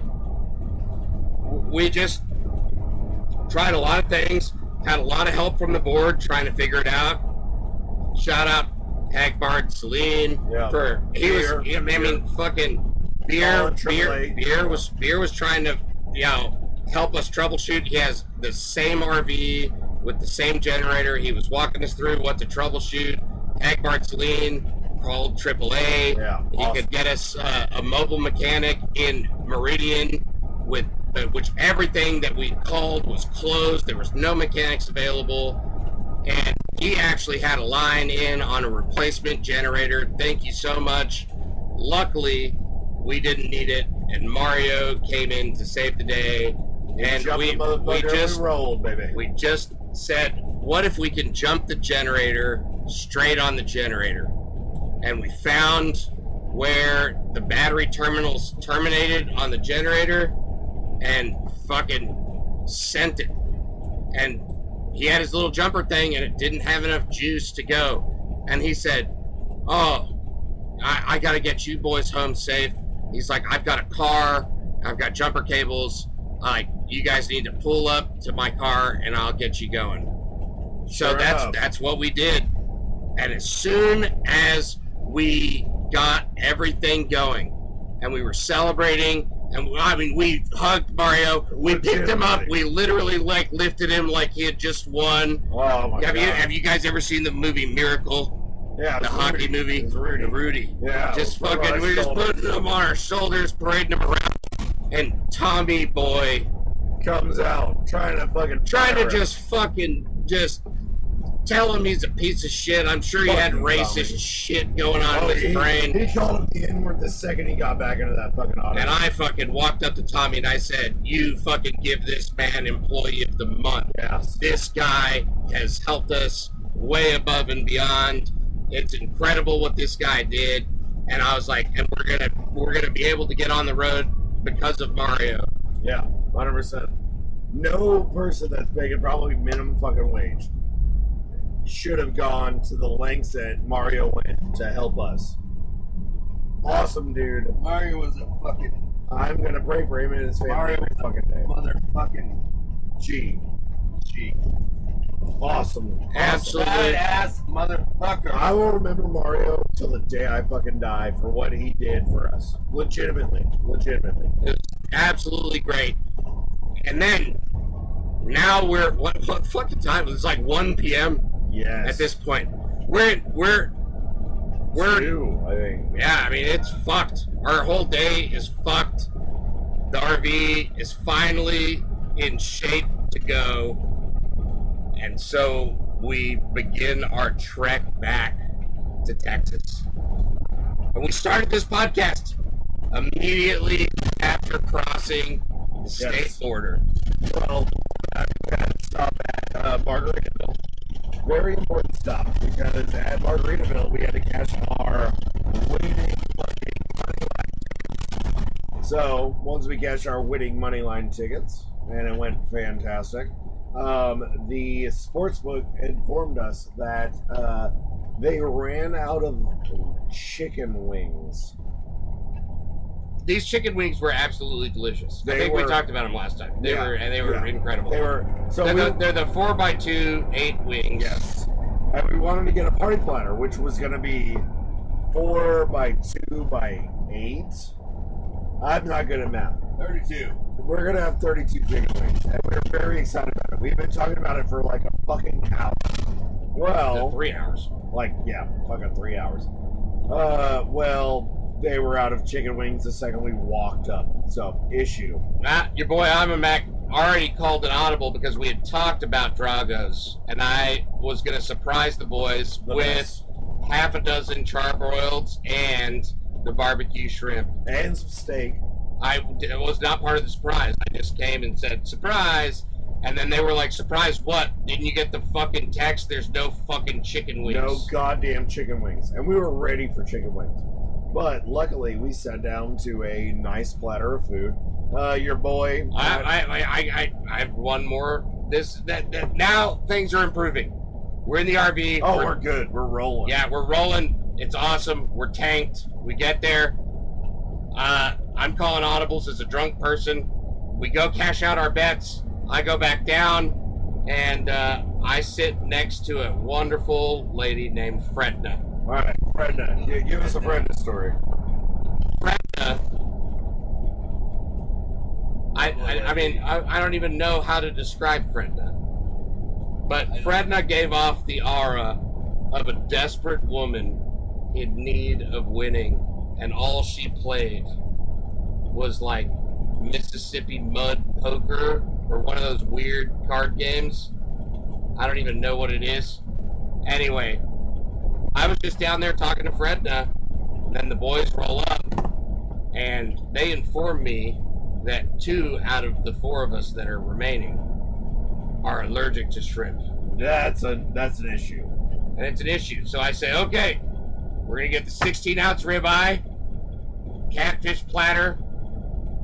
A: we just tried a lot of things, had a lot of help from the board trying to figure it out. Shout out Hagbard Celine
B: Yeah.
A: for he was
B: Beer,
A: I mean
B: beer.
A: fucking beer beer beer was beer was trying to you know help us troubleshoot. He has the same RV with the same generator. He was walking us through what to troubleshoot. Hagbard Celine called AAA.
B: Yeah.
A: He
B: awesome.
A: could get us uh, a mobile mechanic in Meridian, with uh, which everything that we called was closed. There was no mechanics available, and he actually had a line in on a replacement generator. Thank you so much. Luckily, we didn't need it, and Mario came in to save the day. And we we just
B: we rolled, baby.
A: we just said, what if we can jump the generator straight on the generator? And we found where the battery terminals terminated on the generator and fucking sent it. And he had his little jumper thing and it didn't have enough juice to go. And he said, Oh, I, I got to get you boys home safe. He's like, I've got a car, I've got jumper cables. Like, you guys need to pull up to my car and I'll get you going. So
B: Sure
A: that's
B: enough.
A: that's what we did. And as soon as we got everything going and we were celebrating and I mean we hugged Mario, we picked him up, we literally like lifted him like he had just won.
B: Oh my
A: have
B: god.
A: you have you guys ever seen the movie Miracle?
B: yeah,
A: The hockey
B: Rudy.
A: movie?
B: Rudy.
A: The Rudy.
B: Yeah.
A: Just
B: put him on
A: fucking we're just putting him on our shoulders, parading him around. And Tommy boy
B: comes out trying to fucking
A: trying to just fucking just tell him he's a piece of shit. I'm sure he had
B: Fucking
A: racist
B: Tommy.
A: shit going on
B: Oh,
A: in his oh,
B: he,
A: brain.
B: he called him the N word the second he got back into that fucking auto.
A: And I fucking walked up to Tommy and I said, You fucking give this man employee of the month.
B: yes.
A: This guy has helped us way above and beyond. It's incredible what this guy did. And I was like, and we're gonna we're gonna be able to get on the road because of Mario.
B: Yeah, hundred percent. No person that's making probably minimum fucking wage should have gone to the lengths that Mario went to help us. Awesome, dude.
C: Mario was a fucking
B: I'm gonna pray for him and his family
C: Mario
B: every fucking day.
C: motherfucking
B: G.
C: G.
B: Awesome.
A: Absolutely.
C: Badass motherfucker.
B: I will remember Mario till the day I fucking die for what he did for us. Legitimately. Legitimately.
A: It was absolutely great. And then now we're what what fucking time? It's like 1 p.m.
B: Yes.
A: at this point. We're we're we're
B: Two, I think.
A: yeah. I mean, it's fucked. Our whole day is fucked. The RV is finally in shape to go, and so we begin our trek back to Texas. And we started this podcast immediately after crossing the state border.
B: Well, uh, we had to stop at uh, Margaritaville. Very important stop because at Margaritaville we had to cash our winning money line tickets. So once we cashed our winning money line tickets, and it went fantastic, um, the sportsbook informed us that uh, they ran out of chicken wings.
A: These chicken wings were absolutely delicious. I
B: They
A: think we talked about them last time. They
B: Yeah,
A: were and they were
B: yeah.
A: incredible.
B: They were so
A: they're,
B: we,
A: the, they're the four by two eight wings.
B: Yes. And we wanted to get a party platter, which was going to be four by two by eight. I'm not good at math.
C: 32.
B: We're going to have 32 chicken wings, and we're very excited about it. We've been talking about it for like a fucking hour. Well,
A: three hours.
B: like, yeah, fucking three hours. Uh, well, they were out of chicken wings the second we walked up. So, issue.
A: Ah, your boy I'm a Mac already called an audible because we had talked about Dragos, and I was gonna surprise the boys
B: The
A: with
B: best.
A: half a dozen charbroileds and the barbecue shrimp.
B: and some steak.
A: I was not part of the surprise. I just came and said surprise, and then they were like, "Surprise what? Didn't you get the fucking text? There's no fucking chicken wings."
B: No goddamn chicken wings. And we were ready for chicken wings. But luckily, we sat down to a nice platter of food. Uh, your boy.
A: I, I, I, I, I, I have one more. This that, that now things are improving. We're in the RV.
B: oh, we're good. We're rolling.
A: Yeah, we're rolling. It's awesome. We're tanked. We get there. Uh, I'm calling audibles as a drunk person. We go cash out our bets. I go back down, and uh, I sit next to a wonderful lady named Fredna.
B: All right, Brenda, gi- give us a Brenda story.
A: Fredna. I, I, I mean, I, I don't even know how to describe Fredna. But Fredna gave off the aura of a desperate woman in need of winning, and all she played was like Mississippi Stud Poker or one of those weird card games. I don't even know what it is. Anyway, I was just down there talking to Fredna, and then the boys roll up, and they inform me that two out of the four of us that are remaining are allergic to shrimp.
B: That's a that's an issue.
A: And it's an issue. So I say, okay, we're going to get the 16 ounce ribeye, catfish platter.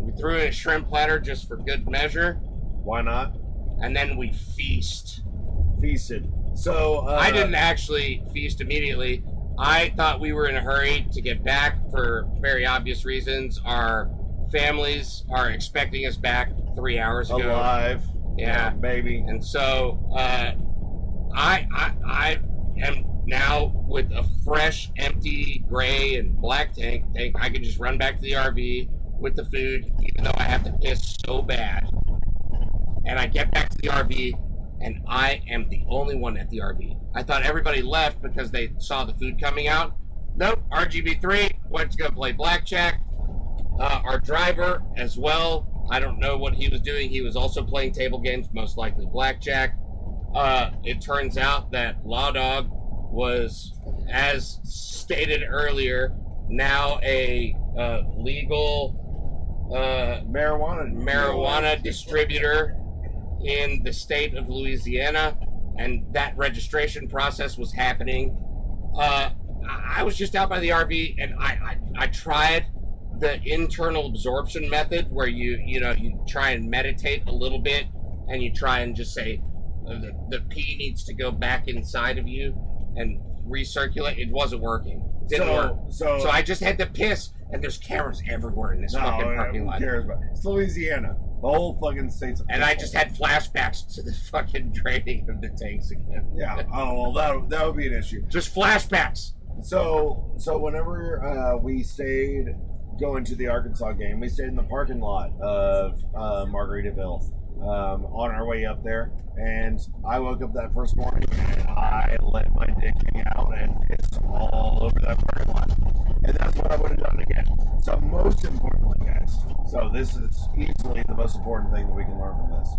A: We threw in a shrimp platter just for good measure.
B: Why not?
A: And then we feast.
B: Feasted. So uh,
A: I didn't actually feast immediately. I thought we were in a hurry to get back for very obvious reasons. Our families are expecting us back three hours ago.
B: alive.
A: Yeah.
B: baby.
A: And so uh, I, I I am now with a fresh, empty gray and black tank. Tank I can just run back to the RV with the food, even though I have to piss so bad. And I get back to the RV, and I am the only one at the RV. I thought everybody left because they saw the food coming out. Nope, RGB3 went to go play blackjack. Uh, our driver as well. I don't know what he was doing. He was also playing table games, most likely blackjack. Uh, it turns out that Law Dog was, as stated earlier, now a uh, legal uh,
B: Marijuana.
A: marijuana distributor in the state of Louisiana, and that registration process was happening. Uh, I was just out by the RV, and I, I I tried the internal absorption method, where you you know you try and meditate a little bit, and you try and just say uh, the, the pee needs to go back inside of you and recirculate. It wasn't working. It didn't work.
B: so, so
A: So I just had to piss, and there's cameras everywhere in this
B: no,
A: fucking parking
B: who
A: lot.
B: cares about? It's Louisiana. The whole fucking state's.
A: And I just had flashbacks to the *laughs* fucking draining of the tanks again.
B: Yeah. Oh well, that that would be an issue.
A: Just flashbacks.
B: So so whenever uh, we stayed going to the Arkansas game, we stayed in the parking lot of uh, Margaritaville um, on our way up there, and I woke up that first morning and I let my dick hang out and pissed all over that parking lot, and that's what I would have done again. So most importantly, guys, so this is easily the most important thing that we can learn from this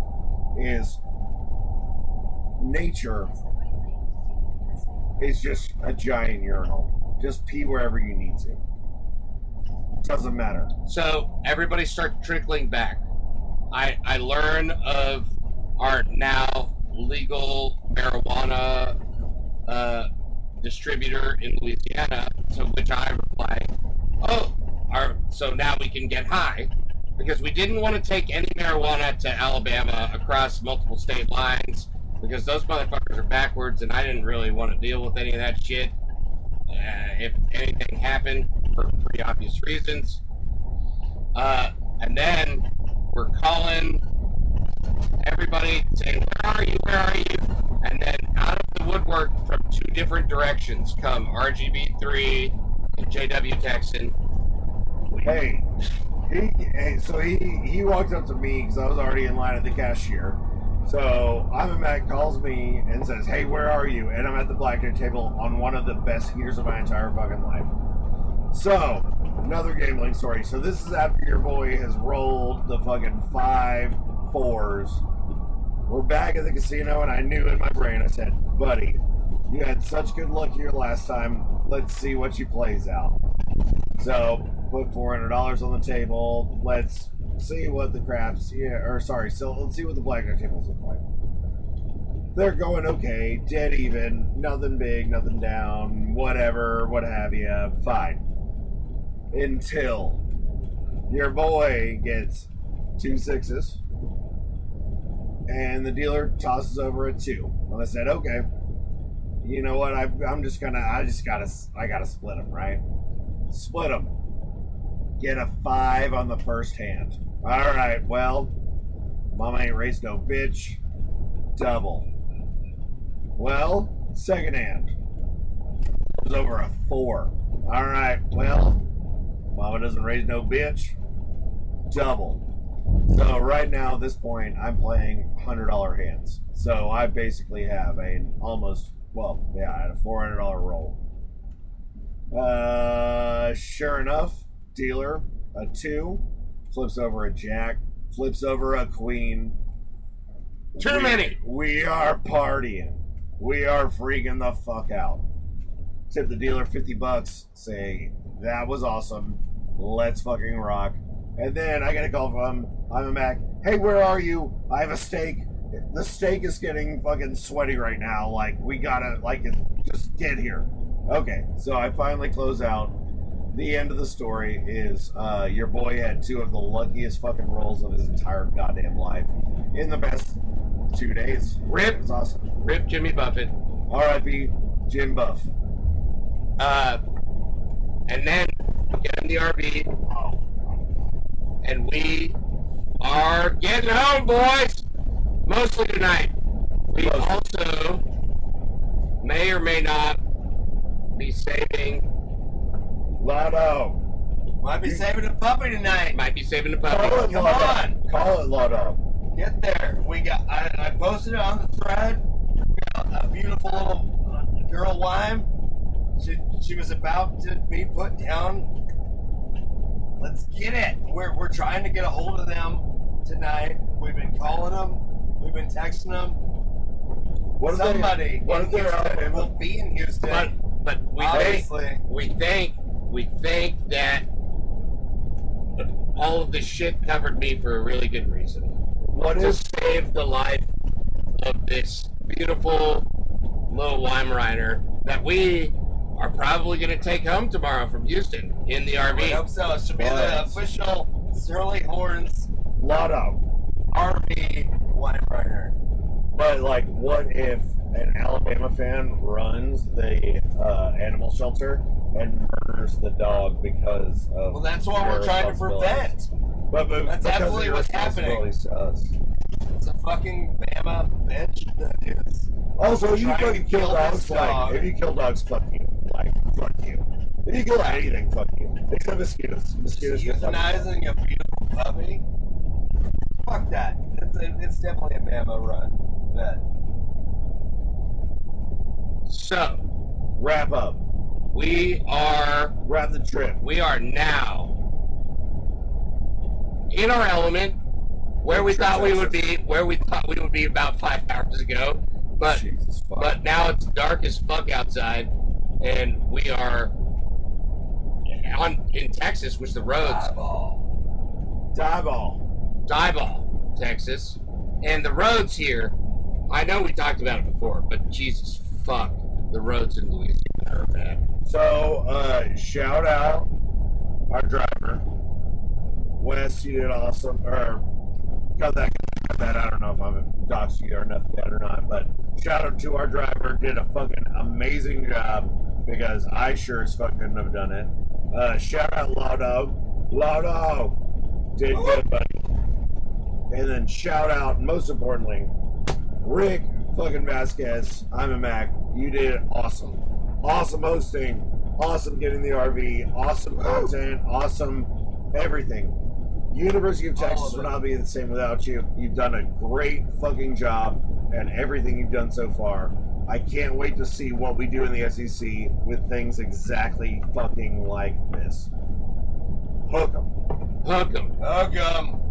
B: is nature is just a giant urinal. Just pee wherever you need to. Doesn't matter.
A: So everybody start trickling back. I I learn of our now legal marijuana uh, distributor in Louisiana, to which I reply, "Oh, our, so now we can get high." Because we didn't want to take any marijuana to Alabama across multiple state lines, because those motherfuckers are backwards, and I didn't really want to deal with any of that shit. Uh, if anything happened, for pretty obvious reasons. Uh, and then we're calling everybody saying, Where are you? Where are you? And then out of the woodwork from two different directions come RGB3 and JW Texan.
B: Hey, he, so he he walked up to me because I was already in line at the cashier. So I'm Matt calls me and says, "Hey, where are you?" And I'm at the blackjack table on one of the best heaters of my entire fucking life. So another gambling story. So this is after your boy has rolled the fucking five fours. We're back at the casino, and I knew in my brain, I said, "Buddy, You had such good luck here last time. Let's see what she plays out. So, put four hundred dollars on the table. Let's see what the craps. Yeah, or sorry. So let's see what the blackjack tables look like. They're going okay, dead even, nothing big, nothing down, whatever, what have you. Fine. Until your boy gets two sixes, and the dealer tosses over a two. And I said, okay, you know what? I, I'm just gonna, I just gotta, I gotta split them, right? Split them. Get a five on the first hand. All right, well, mama ain't raised no bitch. Double. Well, second hand. It was over a four. All right, well, mama doesn't raise no bitch. Double. So right now, at this point, I'm playing hundred dollar hands. So I basically have an almost well, yeah, I had a four hundred dollar roll. Uh, sure enough, dealer a two flips over a jack, flips over a queen.
A: Too
B: We-
A: many.
B: We are partying. We are freaking the fuck out. Tip the dealer 50 bucks. Say, that was awesome. Let's fucking rock. And then I get a call from I'm a Mac. Hey, where are you? I have a steak. The steak is getting fucking sweaty right now. Like, we gotta, like, just get here. Okay, so I finally close out. The end of the story is uh, your boy had two of the luckiest fucking rolls of his entire goddamn life in the best two days.
A: Rip.
B: It was awesome.
A: Rip Jimmy Buffett.
B: R.I.P. Jim Buff.
A: Uh, and then get in the RV, and we are getting home, boys. Mostly tonight. We
B: Mostly.
A: also may or may not be saving.
B: Lotto.
C: Might be saving a puppy tonight.
A: Might be saving the
B: Call
A: puppy.
B: it
C: Come
B: Lotto.
C: on.
B: Call it Lotto.
C: Get there. We got. I, I posted it on the thread. We got a beautiful little uh, girl lime. She she was about to be put down. Let's get it. We're we're trying to get a hold of them tonight. We've been calling them. We've been texting them.
B: What if they-
C: Somebody
B: what
C: in Houston will be in Houston.
A: But but we think
C: obviously.
A: we think we think that all of this shit covered me for a really good reason.
B: what
A: to
B: if
A: save the life of this beautiful little Weimaraner that we are probably going to take home tomorrow from Houston in the RV.
C: I hope so. It should be the
B: Right.
C: official Surly Horns
B: Lotto?
C: RV wine runner.
B: But like, what if an Alabama fan runs the uh, animal shelter and murders the dog because of?
C: Well, that's what we're trying to prevent.
B: But, but
C: That's absolutely what's happening.
B: To us.
C: It's a fucking Bama bitch that is.
B: Also, you fucking kill dogs. Like, if you kill dogs, fuck you. Like, fuck you. If you kill anything, fuck you. Except mosquitoes. Mosquitoes. fucking-
C: Euthanizing a beautiful puppy. Fuck that. It's, a, it's definitely a Bama run. Bet.
A: So
B: Wrap up.
A: we are
B: Wrap the trip.
A: we are now in our element where we thought we would be where we thought we would be about five hours ago. But but now it's dark as fuck outside, and we are on in Texas, which the roads Diboll.
B: die ball,
A: Diboll, Texas, and the roads here. I know we talked about it before, but Jesus fuck, the roads in Louisiana are bad.
B: So, uh, shout out our driver. Wes, you did awesome. Or, got that, that. I don't know if I'm doxing you or nothing yet or not, but shout out to our driver. Did a fucking amazing job because I sure as fuck couldn't have done it. Uh, shout out Laudo. Laudo! Did good, buddy. And then shout out, most importantly, Rick fucking Vasquez. I'm a Mac. You did awesome. Awesome hosting. Awesome getting the RV. Awesome content. Awesome everything. University of Texas would not be the same without you. You've done a great fucking job and everything you've done so far. I can't wait to see what we do in the SEC with things exactly fucking like this. Hook 'em.
A: Hook 'em.
C: Hook 'em.